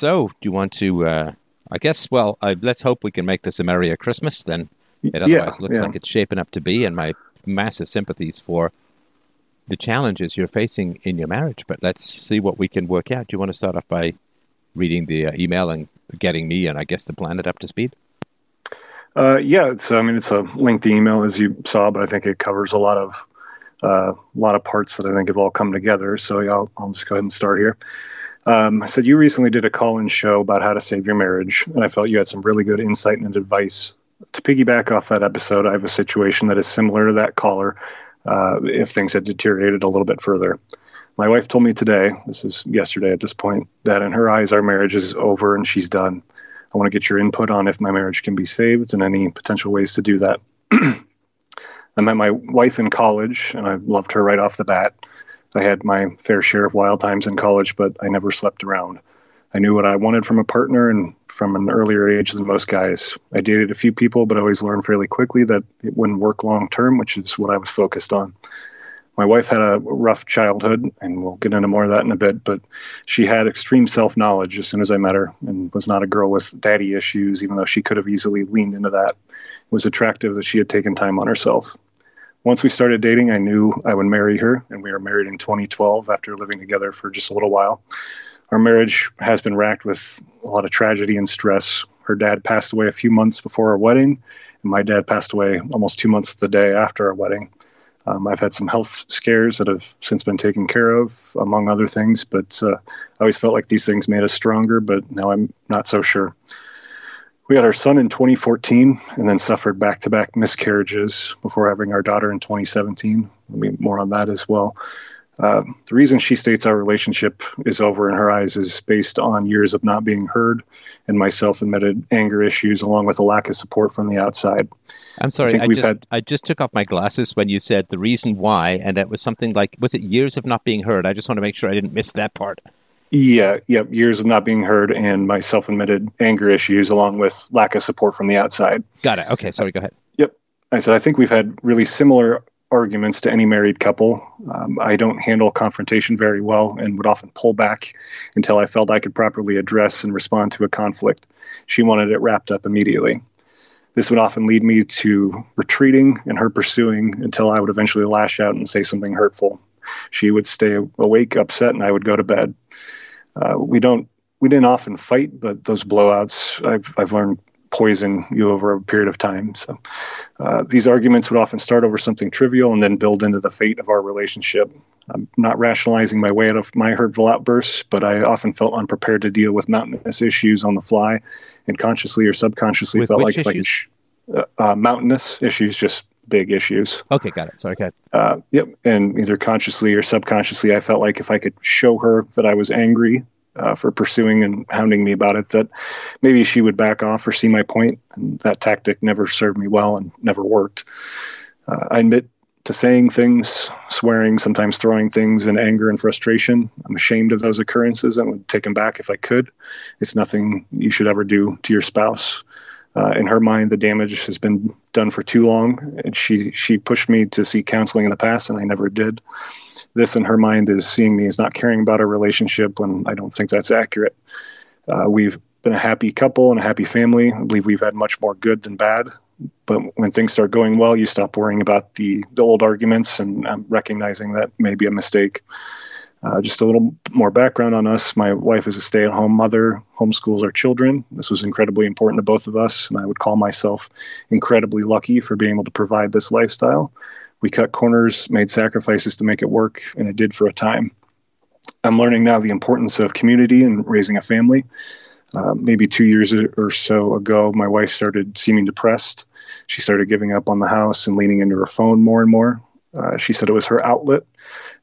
so. Do you want to? Uh, I guess. Well, uh, let's hope we can make this a merrier Christmas. Then it otherwise yeah, looks yeah. like it's shaping up to be. And my massive sympathies for the challenges you're facing in your marriage. But let's see what we can work out. Do you want to start off by reading the uh, email and getting me and I guess the planet up to speed? Uh, yeah, it's. I mean, it's a lengthy email as you saw, but I think it covers a lot of uh, a lot of parts that I think have all come together. So yeah, I'll, I'll just go ahead and start here. Um, I said you recently did a call-in show about how to save your marriage, and I felt you had some really good insight and advice. To piggyback off that episode, I have a situation that is similar to that caller. Uh, if things had deteriorated a little bit further, my wife told me today, this is yesterday at this point, that in her eyes our marriage is over and she's done. I want to get your input on if my marriage can be saved and any potential ways to do that. I met my wife in college and I loved her right off the bat. I had my fair share of wild times in college, but I never slept around. I knew what I wanted from a partner and from an earlier age than most guys. I dated a few people, but I always learned fairly quickly that it wouldn't work long term, which is what I was focused on. My wife had a rough childhood, and we'll get into more of that in a bit, but she had extreme self knowledge as soon as I met her and was not a girl with daddy issues, even though she could have easily leaned into that. It was attractive that she had taken time on herself. Once we started dating, I knew I would marry her, and we were married in 2012 after living together for just a little while. Our marriage has been racked with a lot of tragedy and stress. Her dad passed away a few months before our wedding, and my dad passed away almost two months the day after our wedding. Um, I've had some health scares that have since been taken care of, among other things, but uh, I always felt like these things made us stronger, but now I'm not so sure. We had our son in 2014 and then suffered back to back miscarriages before having our daughter in 2017. There'll be more on that as well. Uh, the reason she states our relationship is over in her eyes is based on years of not being heard and my self admitted anger issues, along with a lack of support from the outside. I'm sorry, think I, just had- I just took off my glasses when you said the reason why, and it was something like was it years of not being heard? I just want to make sure I didn't miss that part. Yeah, yep, years of not being heard and my self admitted anger issues, along with lack of support from the outside. Got it. Okay, sorry. Go ahead. Yep. I said, I think we've had really similar arguments to any married couple. Um, I don't handle confrontation very well and would often pull back until I felt I could properly address and respond to a conflict. She wanted it wrapped up immediately. This would often lead me to retreating and her pursuing until I would eventually lash out and say something hurtful. She would stay awake, upset, and I would go to bed. Uh, we don't we didn't often fight, but those blowouts I've I've learned poison you over a period of time. So uh, these arguments would often start over something trivial and then build into the fate of our relationship. I'm not rationalizing my way out of my hurtful outbursts, but I often felt unprepared to deal with mountainous issues on the fly, and consciously or subconsciously With felt like like uh, uh, mountainous issues, just big issues. Okay, got it. Sorry. Go ahead. Uh, yep. And either consciously or subconsciously, I felt like if I could show her that I was angry uh, for pursuing and hounding me about it, that maybe she would back off or see my point. And that tactic never served me well and never worked. Uh, I admit to saying things, swearing, sometimes throwing things in anger and frustration. I'm ashamed of those occurrences and would take them back if I could. It's nothing you should ever do to your spouse. Uh, in her mind, the damage has been done for too long. And she she pushed me to seek counseling in the past, and I never did. This, in her mind, is seeing me as not caring about our relationship when I don't think that's accurate. Uh, we've been a happy couple and a happy family. I believe we've had much more good than bad. But when things start going well, you stop worrying about the, the old arguments and um, recognizing that may be a mistake. Uh, just a little more background on us. My wife is a stay at home mother, homeschools our children. This was incredibly important to both of us, and I would call myself incredibly lucky for being able to provide this lifestyle. We cut corners, made sacrifices to make it work, and it did for a time. I'm learning now the importance of community and raising a family. Uh, maybe two years or so ago, my wife started seeming depressed. She started giving up on the house and leaning into her phone more and more. Uh, she said it was her outlet.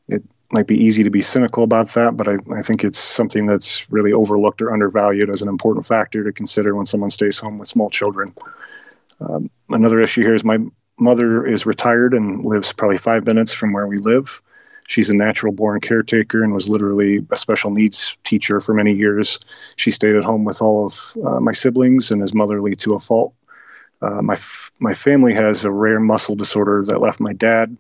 It might be easy to be cynical about that, but I, I think it's something that's really overlooked or undervalued as an important factor to consider when someone stays home with small children. Um, another issue here is my mother is retired and lives probably five minutes from where we live. She's a natural born caretaker and was literally a special needs teacher for many years. She stayed at home with all of uh, my siblings and is motherly to a fault. Uh, my f- my family has a rare muscle disorder that left my dad,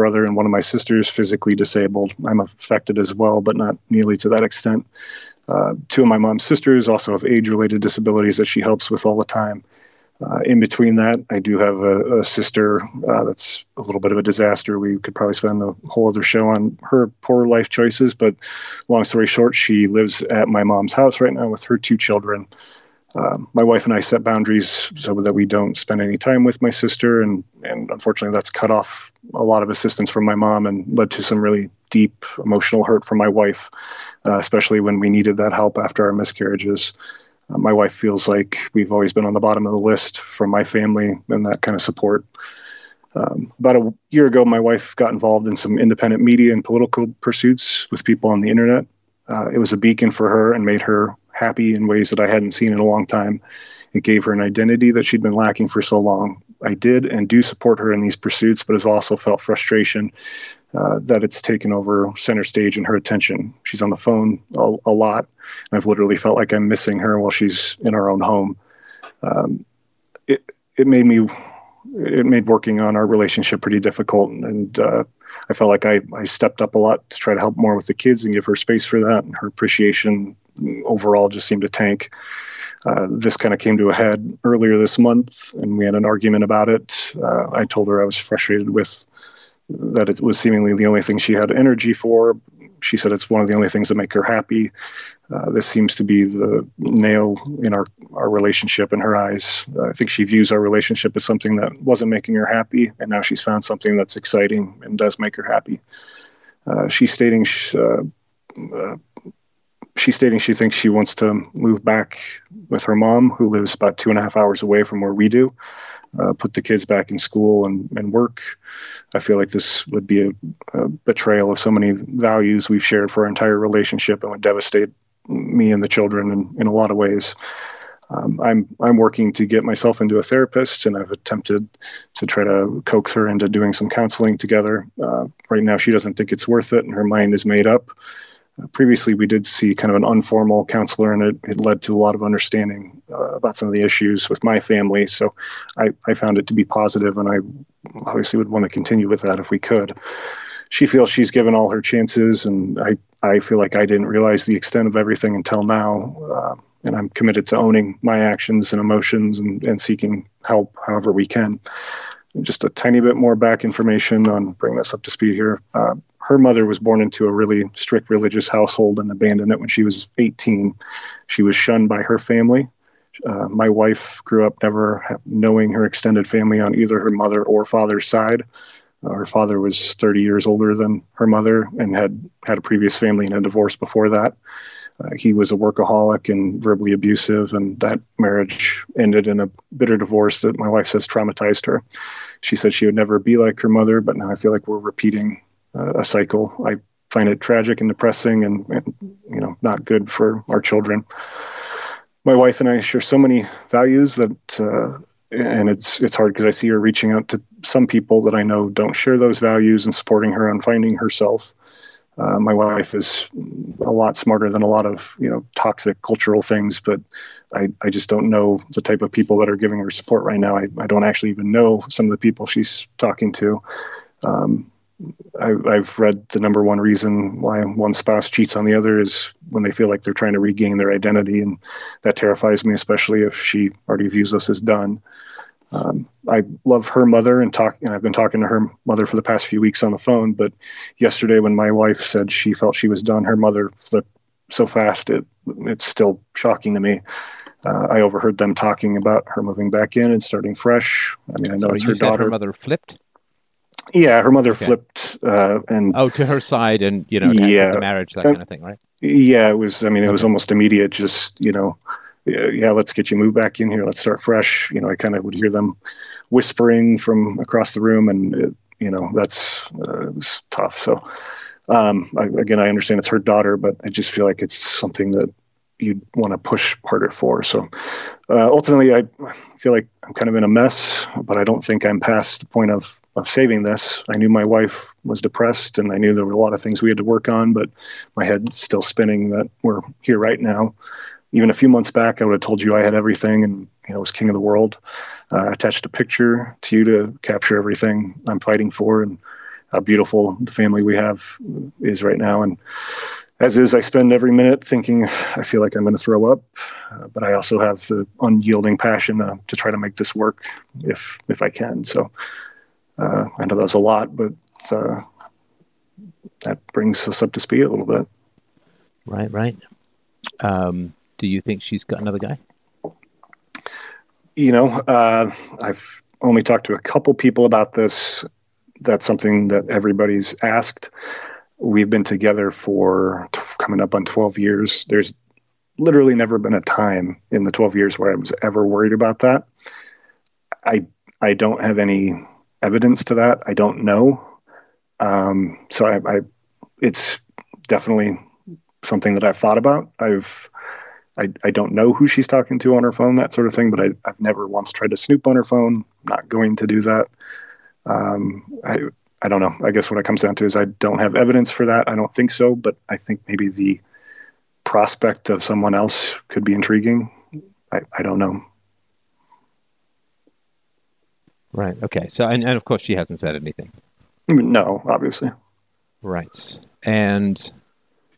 brother, and one of my sisters physically disabled. I'm affected as well, but not nearly to that extent. Uh, two of my mom's sisters also have age related disabilities that she helps with all the time. Uh, in between that, I do have a, a sister uh, that's a little bit of a disaster. We could probably spend a whole other show on her poor life choices, but long story short, she lives at my mom's house right now with her two children. Um, my wife and I set boundaries so that we don't spend any time with my sister, and and unfortunately, that's cut off a lot of assistance from my mom and led to some really deep emotional hurt from my wife, uh, especially when we needed that help after our miscarriages. Uh, my wife feels like we've always been on the bottom of the list from my family and that kind of support. Um, about a year ago, my wife got involved in some independent media and political pursuits with people on the internet. Uh, it was a beacon for her and made her happy in ways that I hadn't seen in a long time. It gave her an identity that she'd been lacking for so long. I did and do support her in these pursuits, but have also felt frustration uh, that it's taken over center stage in her attention. She's on the phone a, a, lot, and I've literally felt like I'm missing her while she's in our own home. Um, it it made me it made working on our relationship pretty difficult, and uh, I felt like I I stepped up a lot to try to help more with the kids and give her space for that, and her appreciation overall just seemed to tank. Uh, this kind of came to a head earlier this month, and we had an argument about it. Uh, I told her I was frustrated with that it was seemingly the only thing she had energy for. She said it's one of the only things that make her happy. Uh, this seems to be the nail in our, our relationship in her eyes. Uh, I think she views our relationship as something that wasn't making her happy, and now she's found something that's exciting and does make her happy. Uh, she's stating uh, she's stating she thinks she wants to move back with her mom, who lives about two and a half hours away from where we do, uh, put the kids back in school and, and work. I feel like this would be a, a, betrayal of so many values we've shared for our entire relationship and would devastate me and the children in, in a lot of ways. Um, I'm I'm working to get myself into a therapist, and I've attempted to try to coax her into doing some counseling together. Uh, right now, she doesn't think it's worth it, and her mind is made up previously we did see kind of an informal counselor and it, it led to a lot of understanding uh, about some of the issues with my family. So I, I found it to be positive and i obviously would want to continue with that if we could. She feels she's given all her chances and i, I feel like i didn't realize the extent of everything until now uh, and i'm committed to owning my actions and emotions and, and seeking help however we can just a tiny bit more back information on bringing us up to speed here. Uh, her mother was born into a really strict religious household and abandoned it when she was 18. She was shunned by her family. Uh, my wife grew up never knowing her extended family on either her mother or father's side. Uh, her father was 30 years older than her mother and had had a previous family and a divorce before that. Uh, he was a workaholic and verbally abusive, and that marriage ended in a bitter divorce that my wife says traumatized her. She said she would never be like her mother, but now I feel like we're repeating uh, a cycle. I find it tragic and depressing, and, and you know not good for our children. My wife and I share so many values that. Uh, and it's it's hard because I see her reaching out to some people that I know don't share those values and supporting her on finding herself. Uh, my wife is a lot smarter than a lot of you know toxic cultural things, but I, I just don't know the type of people that are giving her support right now. I, I don't actually even know some of the people she's talking to. Um, I, I've read the number one reason why one spouse cheats on the other is when they feel like they're trying to regain their identity, and that terrifies me, especially if she already views us as done. Um, I love her mother and talk, and I've been talking to her mother for the past few weeks on the phone. But yesterday, when my wife said she felt she was done, her mother flipped so fast it it's still shocking to me. Uh, I overheard them talking about her moving back in and starting fresh. I mean, I know Sorry, it's her daughter. Her mother flipped. Yeah, her mother okay. flipped uh, and oh, to her side, and you know, yeah, the marriage, that kind of thing, right? Yeah, it was. I mean, it okay. was almost immediate. Just you know, yeah, let's get you moved back in here. Let's start fresh. You know, I kind of would hear them whispering from across the room, and it, you know, that's uh, it was tough. So, um, I, again, I understand it's her daughter, but I just feel like it's something that you'd want to push harder for. So, uh, ultimately, I feel like I'm kind of in a mess, but I don't think I'm past the point of of saving this. I knew my wife was depressed, and I knew there were a lot of things we had to work on, but my head's still spinning that we're here right now even a few months back, I would have told you I had everything and you know was king of the world. Uh, I attached a picture to you to capture everything I'm fighting for and how beautiful the family we have is right now. And as is, I spend every minute thinking I feel like I'm going to throw up, uh, but I also have the unyielding passion uh, to try to make this work if if I can. So uh, I know that's a lot, but uh, that brings us up to speed a little bit. Right, right. Um, do you think she's got another guy? You know, uh, I've only talked to a couple people about this. That's something that everybody's asked we've been together for t- coming up on 12 years. There's literally never been a time in the 12 years where I was ever worried about that. I I don't have any evidence to that. I don't know. Um, so I, I, it's definitely something that I've thought about. I've I, I don't know who she's talking to on her phone, that sort of thing, but I, I've never once tried to snoop on her phone. I'm not going to do that. Um, I, I don't know. I guess what it comes down to is I don't have evidence for that. I don't think so, but I think maybe the prospect of someone else could be intriguing. I, I don't know. Right. Okay. So, and, and of course, she hasn't said anything. No, obviously. Right. And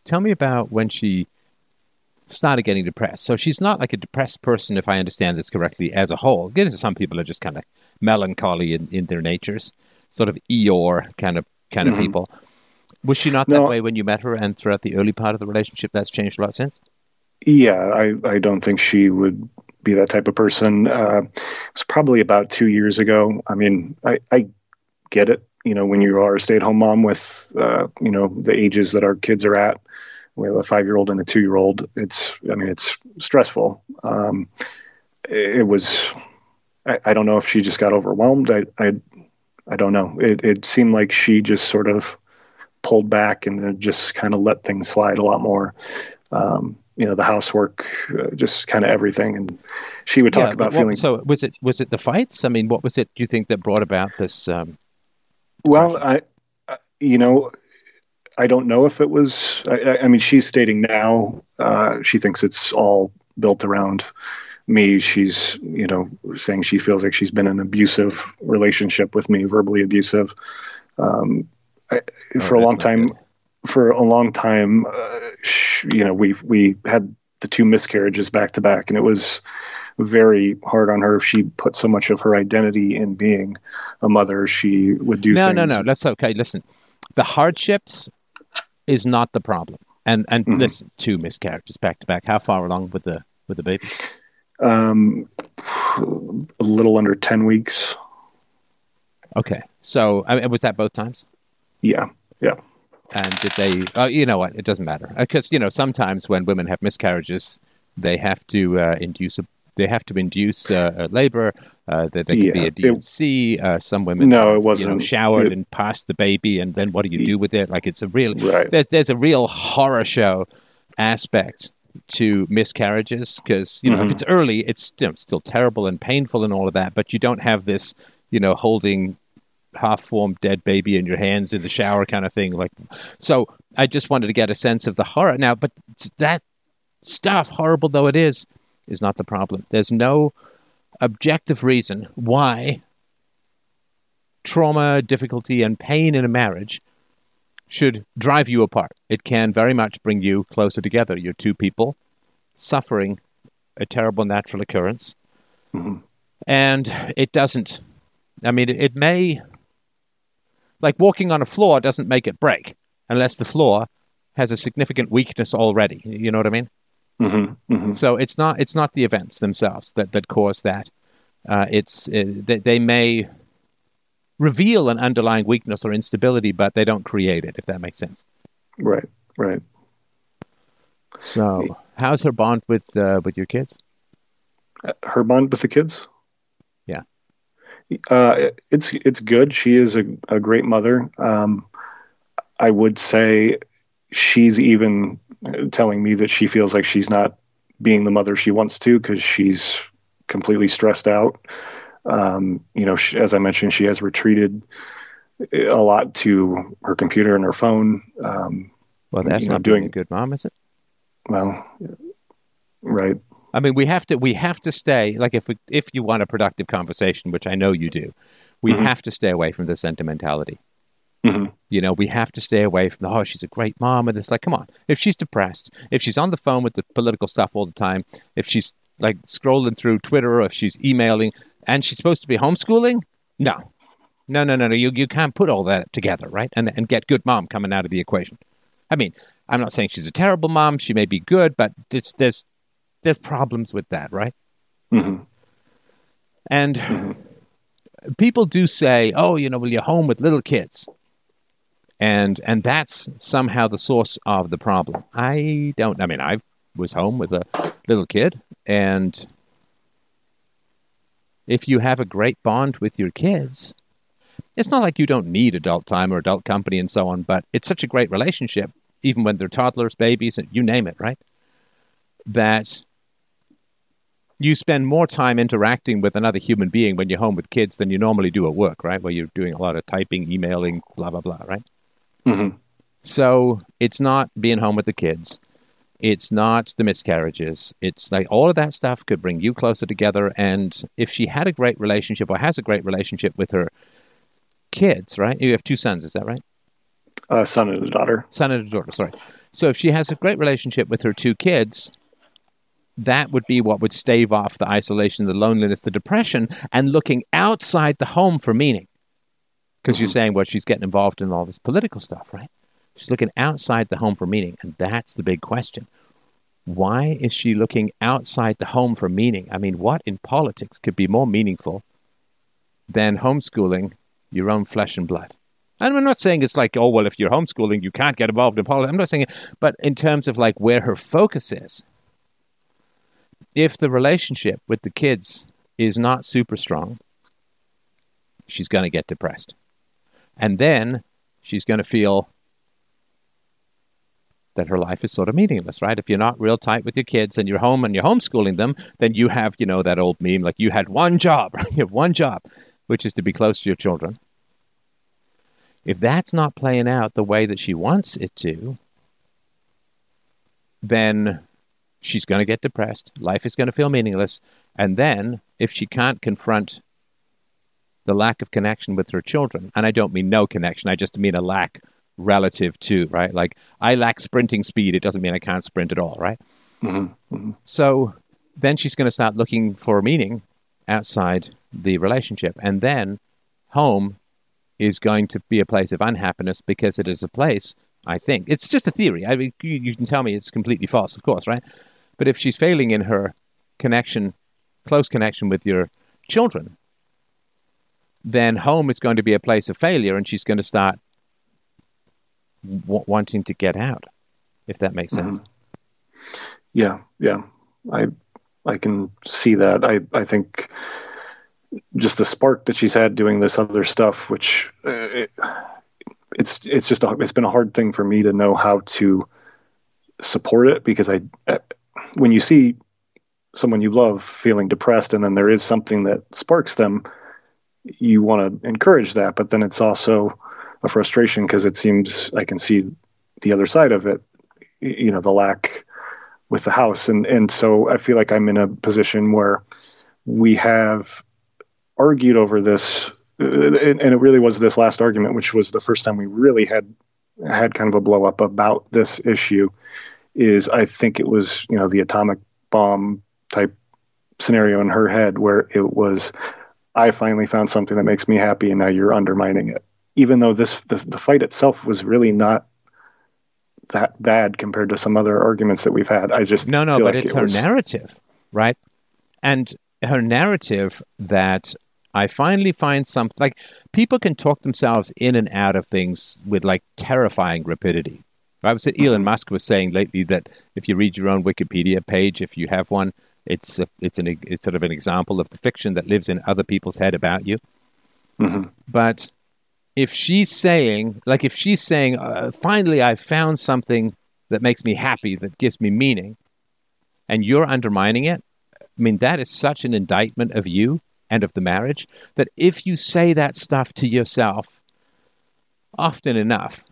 tell me about when she started getting depressed. So she's not like a depressed person, if I understand this correctly, as a whole. Some people are just kind of melancholy in, in their natures sort of Eeyore kind of kind of mm-hmm. people. Was she not that way when you met her, and throughout the early part of the relationship, that's changed a lot since? Yeah, I, I don't think she would be that type of person. Uh, it was probably about two years ago. I mean, I, I get it. You know, when you are a stay-at-home mom with, uh, you know, the ages that our kids are at, we have a five-year-old and a two-year-old. It's, I mean, it's stressful. Um, it was, I, I, don't know if she just got overwhelmed. I, I I don't know. It, it seemed like she just sort of pulled back and then just kind of let things slide a lot more. Um, you know, the housework, uh, just kind of everything. And she would talk yeah, about what, feeling. So was it was it the fights? I mean, what was it? Do you think that brought about this? Um, well, I, you know, I don't know if it was. I, I mean, she's stating now uh, she thinks it's all built around me. She's, you know, saying she feels like she's been in an abusive relationship with me, verbally abusive. Um, I, oh, for a long time, for a long time, uh, sh- you know, we we had the two miscarriages back to back, and it was very hard on her. She put so much of her identity in being a mother. She would do no, things. no, no. That's okay. Listen, the hardships is not the problem. And and mm-hmm. listen, two miscarriages back to back. How far along with the with the baby? Um, a little under 10 weeks. Okay. So, I mean, was that both times? Yeah. Yeah. And did they, oh, you know what? It doesn't matter. Because, uh, you know, sometimes when women have miscarriages, they have to uh, induce a, they have to induce uh, labor. Uh, that there could yeah, be a D&C. Uh, some women, no, it wasn't. You know, showered it, and passed the baby, and then what do you do with it? Like it's a real. Right. There's there's a real horror show aspect to miscarriages because you know mm-hmm. if it's early, it's you know, still terrible and painful and all of that, but you don't have this you know holding half-formed dead baby in your hands in the shower kind of thing. Like, so I just wanted to get a sense of the horror now. But that stuff, horrible though it is, is not the problem. There's no objective reason why trauma, difficulty, and pain in a marriage should drive you apart. It can very much bring you closer together. You're two people suffering a terrible natural occurrence. Mm-hmm. And it doesn't, I mean, it, it may, like walking on a floor doesn't make it break unless the floor has a significant weakness already. You know what I mean? Mm-hmm, mm-hmm. So it's not it's not the events themselves that, that cause that. Uh, it's it, they, they may reveal an underlying weakness or instability, but they don't create it, if that makes sense. Right, right. So, how's her bond with uh, with your kids? Her bond with the kids? Yeah. Uh, it's it's good. She is a, a great mother. Um, I would say she's even telling me that she feels like she's not being the mother she wants to because she's completely stressed out. Um, you know, she, as I mentioned, she has retreated a lot to her computer and her phone. Um, well, that's not know, doing a good mom, is it? Well, right. I mean, we have to we have to stay like if we if you want a productive conversation, which I know you do, we mm-hmm. have to stay away from the sentimentality. Hmm You know, we have to stay away from the, oh, she's a great mom. And it's like, come on. If she's depressed, if she's on the phone with the political stuff all the time, if she's like scrolling through Twitter or if she's emailing and she's supposed to be homeschooling, no. No, no, no, no. You, you can't put all that together, right? And, and get good mom coming out of the equation. I mean, I'm not saying she's a terrible mom. She may be good, but it's, there's, there's problems with that, right? hmm And people do say, "Oh, you know, well, you're home with little kids," and and that's somehow the source of the problem. I don't. I mean, I was home with a little kid, and if you have a great bond with your kids, it's not like you don't need adult time or adult company and so on. But it's such a great relationship, even when they're toddlers, babies, and you name it, right? That you spend more time interacting with another human being when you're home with kids than you normally do at work, right? Where you're doing a lot of typing, emailing, blah, blah, blah, right? Hmm So it's not being home with the kids. It's not the miscarriages. It's like all of that stuff could bring you closer together. And if she had a great relationship or has a great relationship with her kids, right? You have two sons, is that right? A son and a daughter. son and a daughter, sorry. So if she has a great relationship with her two kids, that would be what would stave off the isolation, the loneliness, the depression, and looking outside the home for meaning. Because you're mm-hmm. saying, well, she's getting involved in all this political stuff, right? She's looking outside the home for meaning, and that's the big question. Why is she looking outside the home for meaning? I mean, what in politics could be more meaningful than homeschooling your own flesh and blood? And I'm not saying it's like, oh, well, if you're homeschooling, you can't get involved in politics. I'm not saying it, but in terms of like where her focus is, if the relationship with the kids is not super strong, she's going to get depressed. And then she's going to feel that her life is sort of meaningless, right? If you're not real tight with your kids and you're home and you're homeschooling them, then you have, you know, that old meme like you had one job, right? You have one job, which is to be close to your children. If that's not playing out the way that she wants it to, then she's going to get depressed. Life is going to feel meaningless. And then, if she can't confront the lack of connection with her children, and I don't mean no connection, I just mean a lack relative to, right? Like, I lack sprinting speed. It doesn't mean I can't sprint at all, right? hmm hmm So then she's going to start looking for meaning outside the relationship. And then home is going to be a place of unhappiness because it is a place, I think, it's just a theory. I mean, you, you can tell me it's completely false, of course, right? But if she's failing in her connection, close connection with your children, then home is going to be a place of failure and she's going to start w- wanting to get out, if that makes sense. Yeah, yeah. I I can see that. I I think just the spark that she's had doing this other stuff, which uh, it, it's it's just a, it's been a hard thing for me to know how to support it because I uh, when you see someone you love feeling depressed and then there is something that sparks them, you want to encourage that, but then it's also a frustration because it seems I can see the other side of it. You know, the lack with the house, and and so I feel like I'm in a position where we have argued over this, uh, and, and it really was this last argument, which was the first time we really had had kind of a blow up about this issue. Is I think it was you know the atomic bomb type scenario in her head where it was I finally found something that makes me happy, and now you're undermining it. Even though this the, the fight itself was really not that bad compared to some other arguments that we've had. I just No, no, but like it's it her was- narrative, right? And her narrative that I finally find something like people can talk themselves in and out of things with like terrifying rapidity. I was Elon mm-hmm. Musk was saying lately that if you read your own Wikipedia page, if you have one, it's a, it's an it's sort of an example of the fiction that lives in other people's head about you. Mhm. But if she's saying, like, if she's saying, uh, finally, I found something that makes me happy, that gives me meaning, and you're undermining it, I mean, that is such an indictment of you and of the marriage that if you say that stuff to yourself often enough,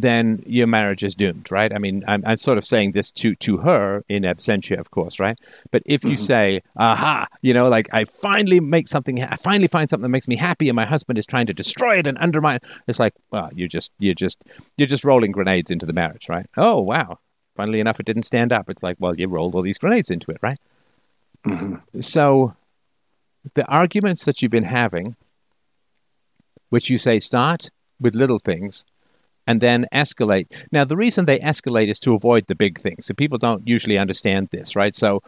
then your marriage is doomed, right? I mean, I'm, I'm sort of saying this to to her in absentia, of course, right? But if you mm-hmm. say, "Aha," you know, like I finally make something, I finally find something that makes me happy, and my husband is trying to destroy it and undermine. It's like, well, you're just you're just you're just rolling grenades into the marriage, right? Oh wow, funnily enough, it didn't stand up. It's like, well, you rolled all these grenades into it, right? Mm-hmm. So the arguments that you've been having, which you say start with little things and then escalate. Now, the reason they escalate is to avoid the big things. So people don't usually understand this, right? So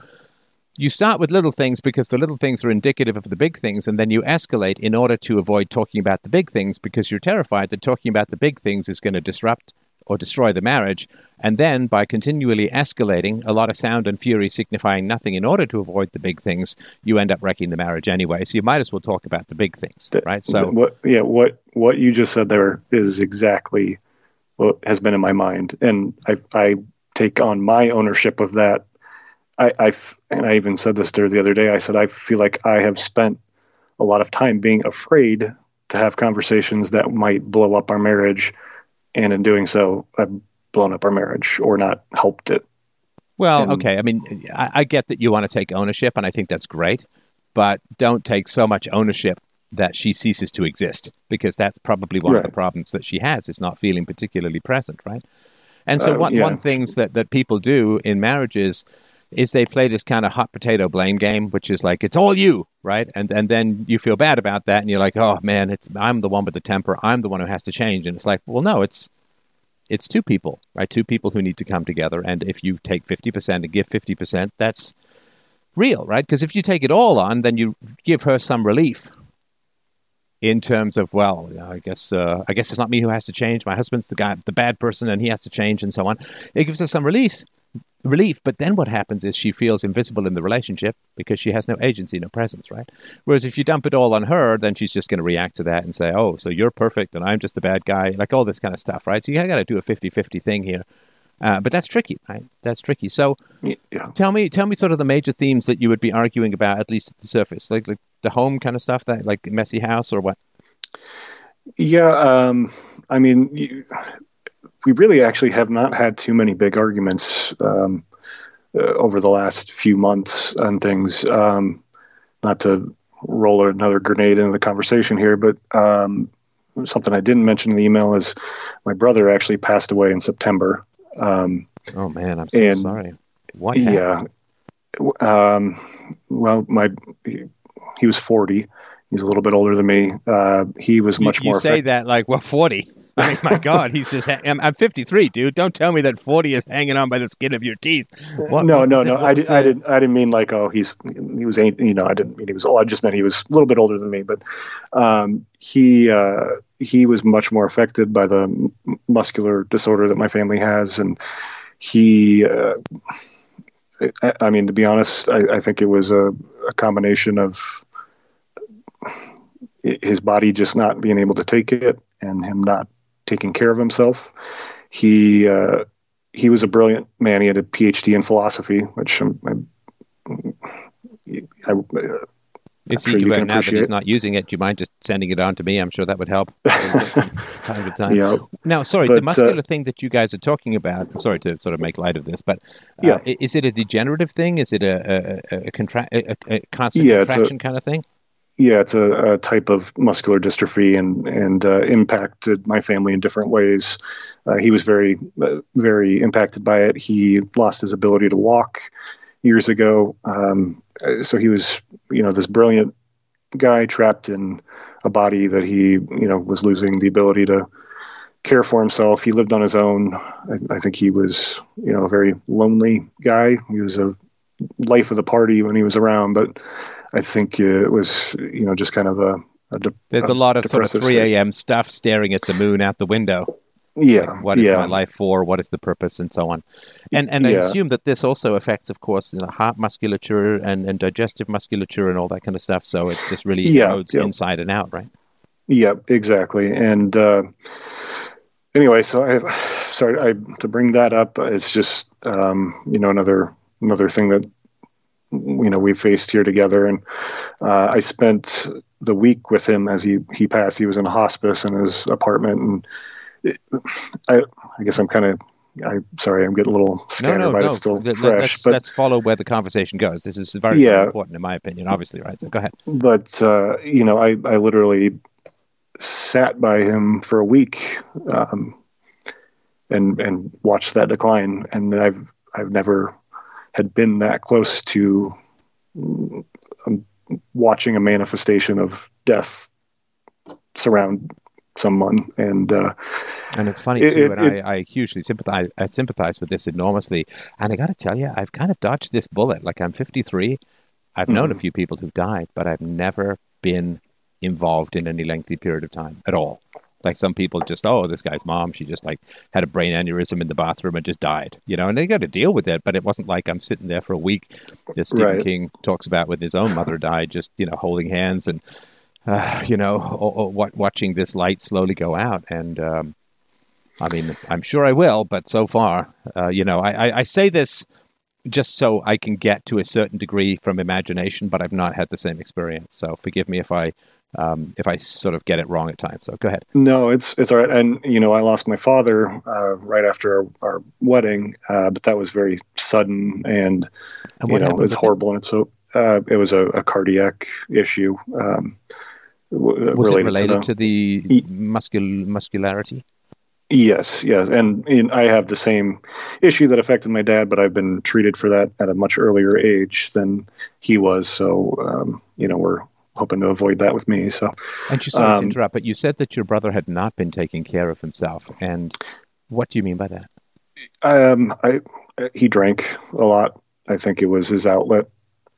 you start with little things because the little things are indicative of the big things, and then you escalate in order to avoid talking about the big things because you're terrified that talking about the big things is going to disrupt or destroy the marriage. And then by continually escalating, a lot of sound and fury signifying nothing in order to avoid the big things, you end up wrecking the marriage anyway. So you might as well talk about the big things, right? So what, yeah, what what you just said there is exactly has been in my mind, and I I take on my ownership of that. I, I and I even said this there the other day. I said I feel like I have spent a lot of time being afraid to have conversations that might blow up our marriage, and in doing so, I've blown up our marriage or not helped it. Well, and, okay. I mean, I, I get that you want to take ownership, and I think that's great, but don't take so much ownership that she ceases to exist because that's probably one right. of the problems that she has is not feeling particularly present, right? And so uh, one yeah. one things that that people do in marriages is they play this kind of hot potato blame game, which is like it's all you, right? And and then you feel bad about that, and you're like, oh man, it's I'm the one with the temper, I'm the one who has to change, and it's like, well, no, it's it's two people, right? Two people who need to come together, and if you take fifty percent and give fifty percent, that's real, right? Because if you take it all on, then you give her some relief, in terms of well, I guess uh, I guess it's not me who has to change. My husband's the guy, the bad person, and he has to change, and so on. It gives her some release, relief. But then what happens is she feels invisible in the relationship because she has no agency, no presence, right? Whereas if you dump it all on her, then she's just going to react to that and say, "Oh, so you're perfect, and I'm just the bad guy," like all this kind of stuff, right? So you got to do a 50-50 thing here. Uh, but that's tricky, right? That's tricky. So, yeah. tell me, tell me, sort of the major themes that you would be arguing about, at least at the surface, like like the home kind of stuff, that like messy house or what? Yeah, um, I mean, you, we really actually have not had too many big arguments um, uh, over the last few months on things. Um, not to roll another grenade into the conversation here, but um, something I didn't mention in the email is my brother actually passed away in September. Um, oh man, I'm so and, sorry. What? Yeah. Um, well, my he was 40. He's a little bit older than me. Uh, he was much you, you more. You say effective. that like what 40? I mean, my God, he's just. I'm, I'm 53, dude. Don't tell me that 40 is hanging on by the skin of your teeth. What, no, what no, no. I, did, I didn't. I didn't mean like, oh, he's he was ain't. You know, I didn't mean he was old. I just meant he was a little bit older than me. But um, he uh, he was much more affected by the muscular disorder that my family has, and he. Uh, I, I mean, to be honest, I, I think it was a, a combination of his body just not being able to take it and him not taking care of himself. He uh, he was a brilliant man. He had a PhD in philosophy, which I'm, I'm, I, uh, is he, sure now that he's not using it, do you mind just sending it on to me? I'm sure that would help. time to time. Yeah. Now, sorry, but, the muscular uh, thing that you guys are talking about. I'm sorry to sort of make light of this, but uh, yeah. is it a degenerative thing? Is it a a, a, contra- a, a constant yeah, contraction kind of thing? Yeah, it's a, a, type of muscular dystrophy, and and uh, impacted my family in different ways. Uh, he was very, uh, very impacted by it. He lost his ability to walk years ago, um, so he was, you know, this brilliant guy trapped in a body that he, you know, was losing the ability to care for himself. He lived on his own. I, I think he was, you know, a very lonely guy. He was a life of the party when he was around, but I think it was, you know, just kind of a. a de- There's a, a lot of sort of 3 a.m. stuff staring at the moon out the window. Yeah. Like, what is yeah. my life for? What is the purpose, and so on. And and yeah. I assume that this also affects, of course, you know, heart musculature and, and digestive musculature and all that kind of stuff. So it just really yeah, erodes yeah. inside and out, right? Yeah, exactly. And uh, anyway, so I, sorry I, to bring that up. It's just um, you know another another thing that you know we faced here together and uh, i spent the week with him as he he passed he was in hospice in his apartment and I, I guess I'm kind of I sorry, I'm getting a little scattered, no, no, but no. it's still Let, fresh. Let's, but let's follow where the conversation goes. This is very, Yeah. very important, in my opinion. Obviously, right? So go ahead. but uh, you know, I I literally sat by him for a week, um, and and watched that decline, and I've I've never had been that close to um, watching a manifestation of death surround someone, and uh, And it's funny It- too, and it- I, I hugely sympathize. I sympathize with this enormously. And I got to tell you, I've kind of dodged this bullet. Like I'm 53. I've known a Mhm. few people who've died, but I've never been involved in any lengthy period of time at all. Like some people just, oh, this guy's mom, she just like had a brain aneurysm in the bathroom and just died, you know, and they got to deal with it. But it wasn't like I'm sitting there for a week, as Stephen Right. King talks about with his own mother died, just you know, holding hands and uh, you know, or, or wa- watching this light slowly go out. And um, I mean, I'm sure I will, but so far, uh, you know, I, I, I say this just so I can get to a certain degree from imagination, but I've not had the same experience. So forgive me if I um, if I sort of get it wrong at times. So go ahead. No, it's it's all right. And you know, I lost my father uh, right after our, our wedding, uh, but that was very sudden and, And you know it was horrible. And so uh, it was a, a cardiac issue um, w- Was related, it related to to the, muscul- muscularity? yes, yes. And, and I have the same issue that affected my dad, but I've been treated for that at a much earlier age than he was. So um, you know, we're hoping to avoid that with me. So And you sorry to Um, interrupt, but you said that your brother had not been taking care of himself. And what do you mean by that? Um, I he drank a lot. I think it was his outlet,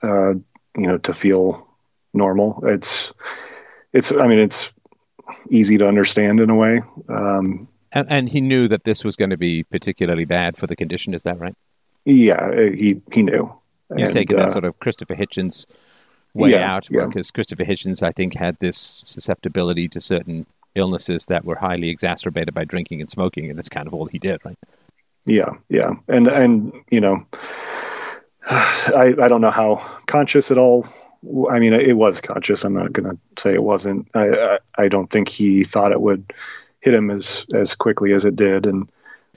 uh, you know, to feel normal. It's it's. I mean, it's easy to understand in a way. Um, And, and he knew that this was going to be particularly bad for the condition. Is that right? yeah, he he knew. He's And, taken uh, that sort of Christopher Hitchens way yeah, out yeah. because Christopher Hitchens, I think, had this susceptibility to certain illnesses that were highly exacerbated by drinking and smoking, and that's kind of all he did, right? Yeah, yeah, and and you know, I I don't know how conscious it all. I mean, it was conscious. I'm not going to say it wasn't. I, I I don't think he thought it would hit him as as quickly as it did, and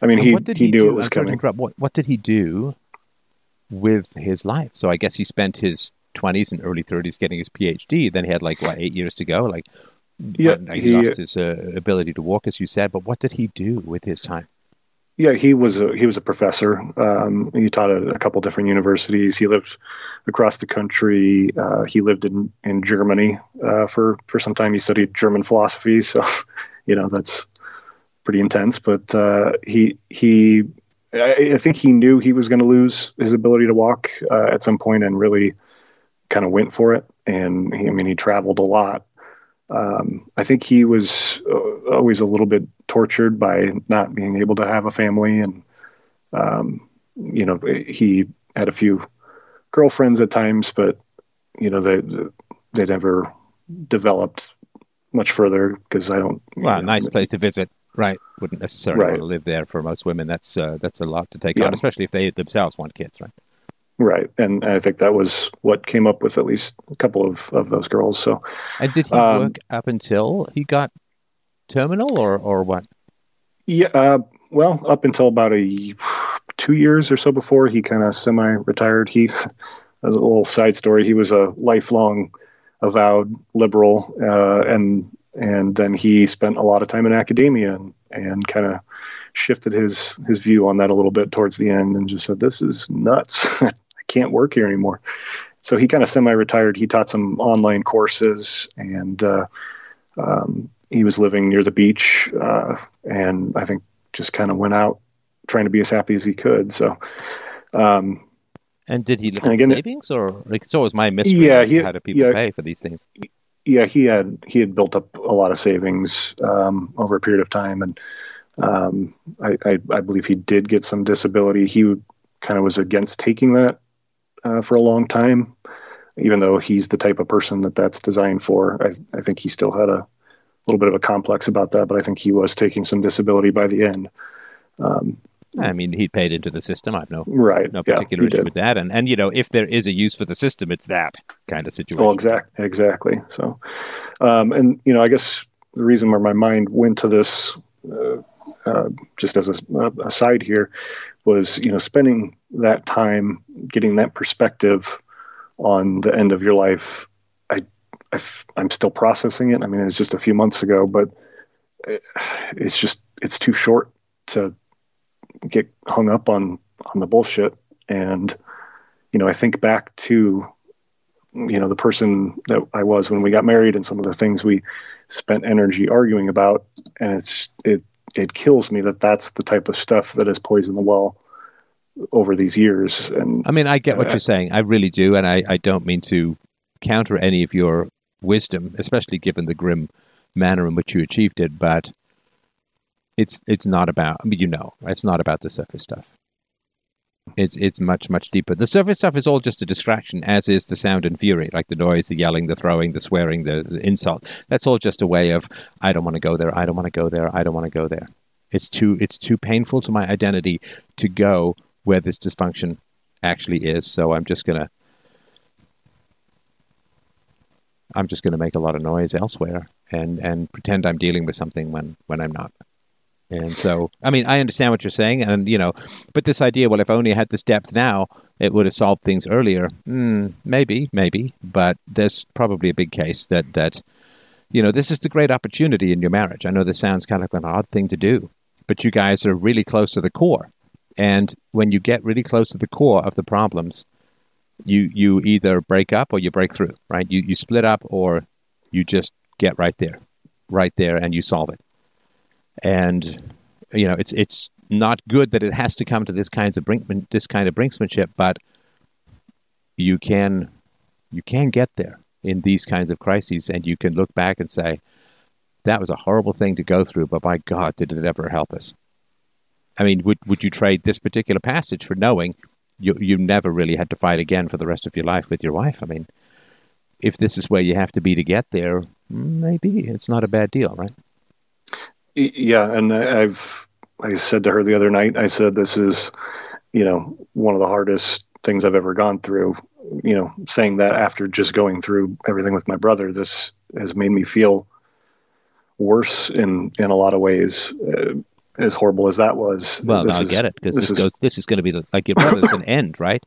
I mean, And he he, he, knew do? it was coming. What, what did he do with his life? So I guess he spent his 20s and early 30s getting his PhD. Then he had like what eight years to go. Like, Yeah, he, he- lost his uh, ability to walk, as you said. But what did he do with his time? Yeah, he was a, he was a professor. Um, he taught at a couple different universities. He lived across the country. Uh, he lived in in Germany uh, for for some time. He studied German philosophy, so you know that's pretty intense. But uh, he he, I, I think he knew he was going to lose his ability to walk uh, at some point, and really kind of went for it. And he, I mean, he traveled a lot. Um, I think he was uh, always a little bit tortured by not being able to have a family, and um, you know, he had a few girlfriends at times, but you know, they they never developed much further because I don't. Well, know, nice place to visit, right? Wouldn't necessarily Right. want to live there for most women. That's uh, that's a lot to take Yeah. on, especially if they themselves want kids, right? Right, and I think that was what came up with at least a couple of of those girls. So And did he Um, work up until he got terminal, or or what? Yeah, uh, well, up until about a two years or so before he kind of semi-retired. He, a little side story. He was a lifelong avowed liberal, uh, and and then he spent a lot of time in academia and and kind of shifted his his view on that a little bit towards the end, and just said, "This is nuts. Can't work here anymore." So he kind of semi-retired. He taught some online courses and. Uh, um, he was living near the beach, uh, and I think just kind of went out trying to be as happy as he could. So, um, And did he live again- savings, or like, it's always my mystery? Yeah, he- how do people yeah. pay for these things? yeah, he had he had built up a lot of savings um, over a period of time, and um, I, I, I believe he did get some disability. He kind of was against taking that uh, for a long time, even though he's the type of person that that's designed for. I, I think he still had a little bit of a complex about that, but I think he was taking some disability by the end. Um, I mean, he paid into the system. I've no right. no particular he issue did. with that. And and you know, if there is a use for the system, it's that kind of situation. Well, exact, exactly. So, um, and you know, I guess the reason where my mind went to this uh, uh, just as a, a side here, was you know spending that time getting that perspective on the end of your life. I, I am still processing it. I mean, it's just a few months ago, but it's just it's too short to get hung up on on the bullshit. And you know, I think back to you know the person that I was when we got married and some of the things we spent energy arguing about, and it's it it kills me that that's the type of stuff that has poisoned the well over these years. And I mean, I get what uh, you're saying. I really do, and I, I don't mean to counter any of your wisdom, especially given the grim manner in which you achieved it. But it's it's not about. I mean, you know, it's not about the surface stuff. It's it's much much deeper. The surface stuff is all just a distraction, as is the sound and fury, like the noise, the yelling, the throwing, the swearing, the, the insult. That's all just a way of I don't want to go there. I don't want to go there. I don't want to go there. It's too it's too painful to my identity to go where this dysfunction actually is. So I'm just gonna I'm just gonna make a lot of noise elsewhere and and pretend I'm dealing with something when when I'm not. And so, I mean, I understand what you're saying, and you know, but this idea, well, if only I had this depth now, it would have solved things earlier. Mm, maybe, maybe, but there's probably a big case that that you know this is the great opportunity in your marriage. I know this sounds kind of an odd thing to do, but you guys are really close to the core, and when you get really close to the core of the problems, you you either break up or you break through, right? You you split up or you just get right there, right there, and you solve it and you know it's it's not good that it has to come to this kinds of brinkman this kind of brinksmanship, but you can you can get there in these kinds of crises, and you can look back and say that was a horrible thing to go through, but by God, did it ever help us? I mean, would would you trade this particular passage for knowing you you never really had to fight again for the rest of your life with your wife? I mean, if this is where you have to be to get there, maybe it's not a bad deal, right? Yeah, and I've I said to her the other night, I said this is, you know, one of the hardest things I've ever gone through. You know, saying that after just going through everything with my brother, this has made me feel worse in in a lot of ways. Uh, as horrible as that was. Well, no, I get it because this, this, goes. This is going to be the, like your brother's an end, right?